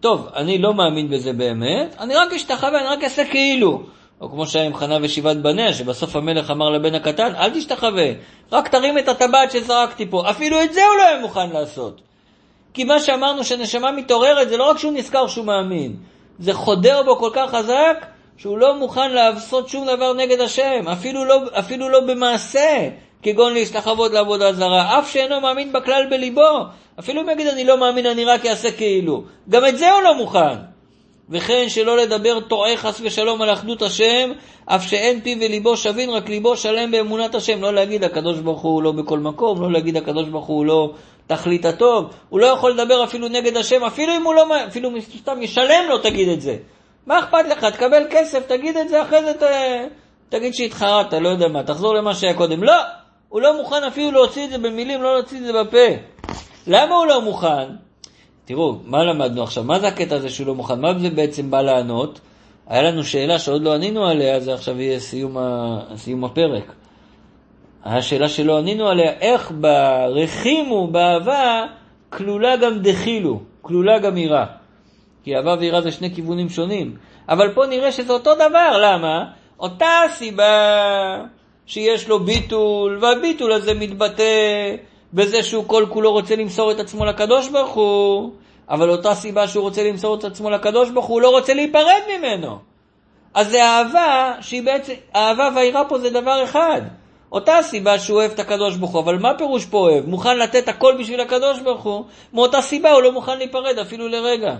טוב, אני לא מאמין בזה באמת, אני רק אשתחווה, אני רק אעשה כאילו. או כמו שהיה עם חנה ושיבת בניה, שבסוף המלך אמר לבן הקטן, אל תשתחווה, רק תרים את הטבעת שזרקתי פה. אפילו את זה הוא לא היה מוכן לעשות. כי מה שאמרנו שנשמה מתעוררת, זה לא רק שהוא נזכר שהוא מאמין, זה חודר בו כל כך חזק, שהוא לא מוכן לעשות שום דבר נגד השם, אפילו לא, אפילו לא במעשה, כגון להשתחוות לעבודה זרה, אף שאינו מאמין בכלל בליבו. אפילו אם יגיד אני לא מאמין, אני רק אעשה כאילו. גם את זה הוא לא מוכן. וכן שלא לדבר טועה חס ושלום על אחדות השם, אף שאין פיו וליבו שווין, רק ליבו שלם באמונת השם. לא להגיד הקדוש ברוך הוא לא בכל מקום, לא להגיד הקדוש ברוך הוא לא תכלית הטוב. הוא לא יכול לדבר אפילו נגד השם, אפילו אם הוא לא, אפילו סתם ישלם לו תגיד את זה. מה אכפת לך? תקבל כסף, תגיד את זה, אחרי זה ת... תגיד שהתחרטת, לא יודע מה, תחזור למה שהיה קודם. לא! הוא לא מוכן אפילו להוציא את זה במילים, לא להוציא את זה בפה. למה הוא לא מוכן? תראו, מה למדנו עכשיו? מה זה הקטע הזה שהוא לא מוכן? מה זה בעצם בא לענות? היה לנו שאלה שעוד לא ענינו עליה, זה עכשיו יהיה סיום, ה... סיום הפרק. השאלה שלא ענינו עליה, איך ברחימו, באהבה, כלולה גם דחילו, כלולה גם יראה. כי אהבה ויראה זה שני כיוונים שונים. אבל פה נראה שזה אותו דבר, למה? אותה סיבה שיש לו ביטול, והביטול הזה מתבטא בזה שהוא כל כולו רוצה למסור את עצמו לקדוש ברוך הוא, אבל אותה סיבה שהוא רוצה למסור את עצמו לקדוש ברוך הוא, הוא לא רוצה להיפרד ממנו. אז זה אהבה שהיא בעצם, אהבה והיראה פה זה דבר אחד. אותה סיבה שהוא אוהב את הקדוש ברוך הוא, אבל מה פירוש פה אוהב? מוכן לתת הכל בשביל הקדוש ברוך הוא, מאותה סיבה הוא לא מוכן להיפרד אפילו לרגע.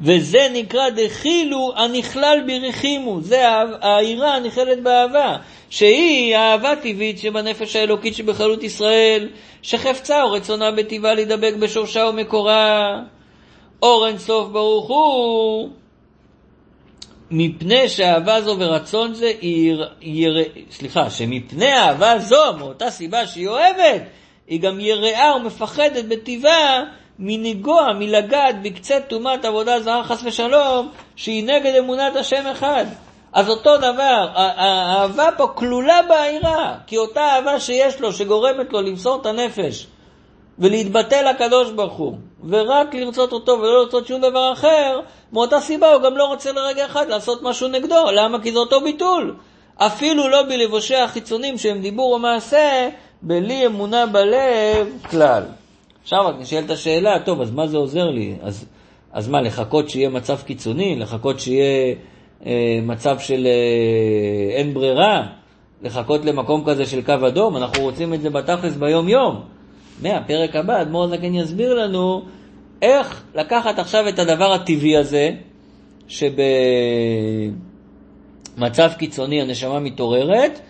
וזה נקרא דחילו הנכלל ברחימו, זה העירה הנכללת באהבה, שהיא האהבה טבעית שבנפש האלוקית שבחלות ישראל, שחפצה או רצונה בטבעה להידבק בשורשה ומקורה. אור אין סוף ברוך הוא, מפני שאהבה זו ורצון זה, יר, יר, סליחה, שמפני אהבה זו, מאותה סיבה שהיא אוהבת, היא גם יראה ומפחדת בטבעה מנגוע, מלגעת בקצה טומאת עבודה זרה חס ושלום, שהיא נגד אמונת השם אחד. אז אותו דבר, האהבה פה כלולה בעירה, כי אותה אהבה שיש לו, שגורמת לו למסור את הנפש ולהתבטא לקדוש ברוך הוא, ורק לרצות אותו ולא לרצות שום דבר אחר, מאותה סיבה הוא גם לא רוצה לרגע אחד לעשות משהו נגדו. למה? כי זה אותו ביטול. אפילו לא בלבושי החיצונים שהם דיבור או מעשה, בלי אמונה בלב כלל. עכשיו רק נשאלת השאלה, טוב, אז מה זה עוזר לי? אז, אז מה, לחכות שיהיה מצב קיצוני? לחכות שיהיה מצב של אה, אין ברירה? לחכות למקום כזה של קו אדום? אנחנו רוצים את זה בתכלס ביום-יום. מהפרק הבא, אדמו"ר זקן יסביר לנו איך לקחת עכשיו את הדבר הטבעי הזה, שבמצב קיצוני הנשמה מתעוררת,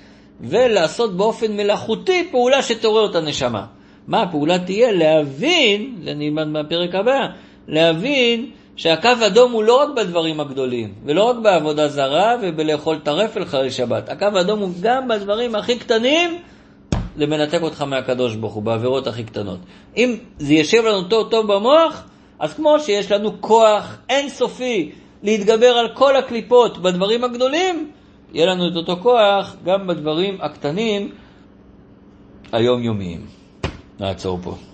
ולעשות באופן מלאכותי פעולה שתעורר את הנשמה. מה הפעולה תהיה? להבין, זה נלמד מהפרק הבא, להבין שהקו אדום הוא לא רק בדברים הגדולים, ולא רק בעבודה זרה ובלאכול טרף אל חלל שבת. הקו אדום הוא גם בדברים הכי קטנים, למנתק אותך מהקדוש ברוך הוא, בעבירות הכי קטנות. אם זה יושב לנו טוב טוב במוח, אז כמו שיש לנו כוח אינסופי להתגבר על כל הקליפות בדברים הגדולים, יהיה לנו את אותו כוח גם בדברים הקטנים היומיומיים. נעצור פה.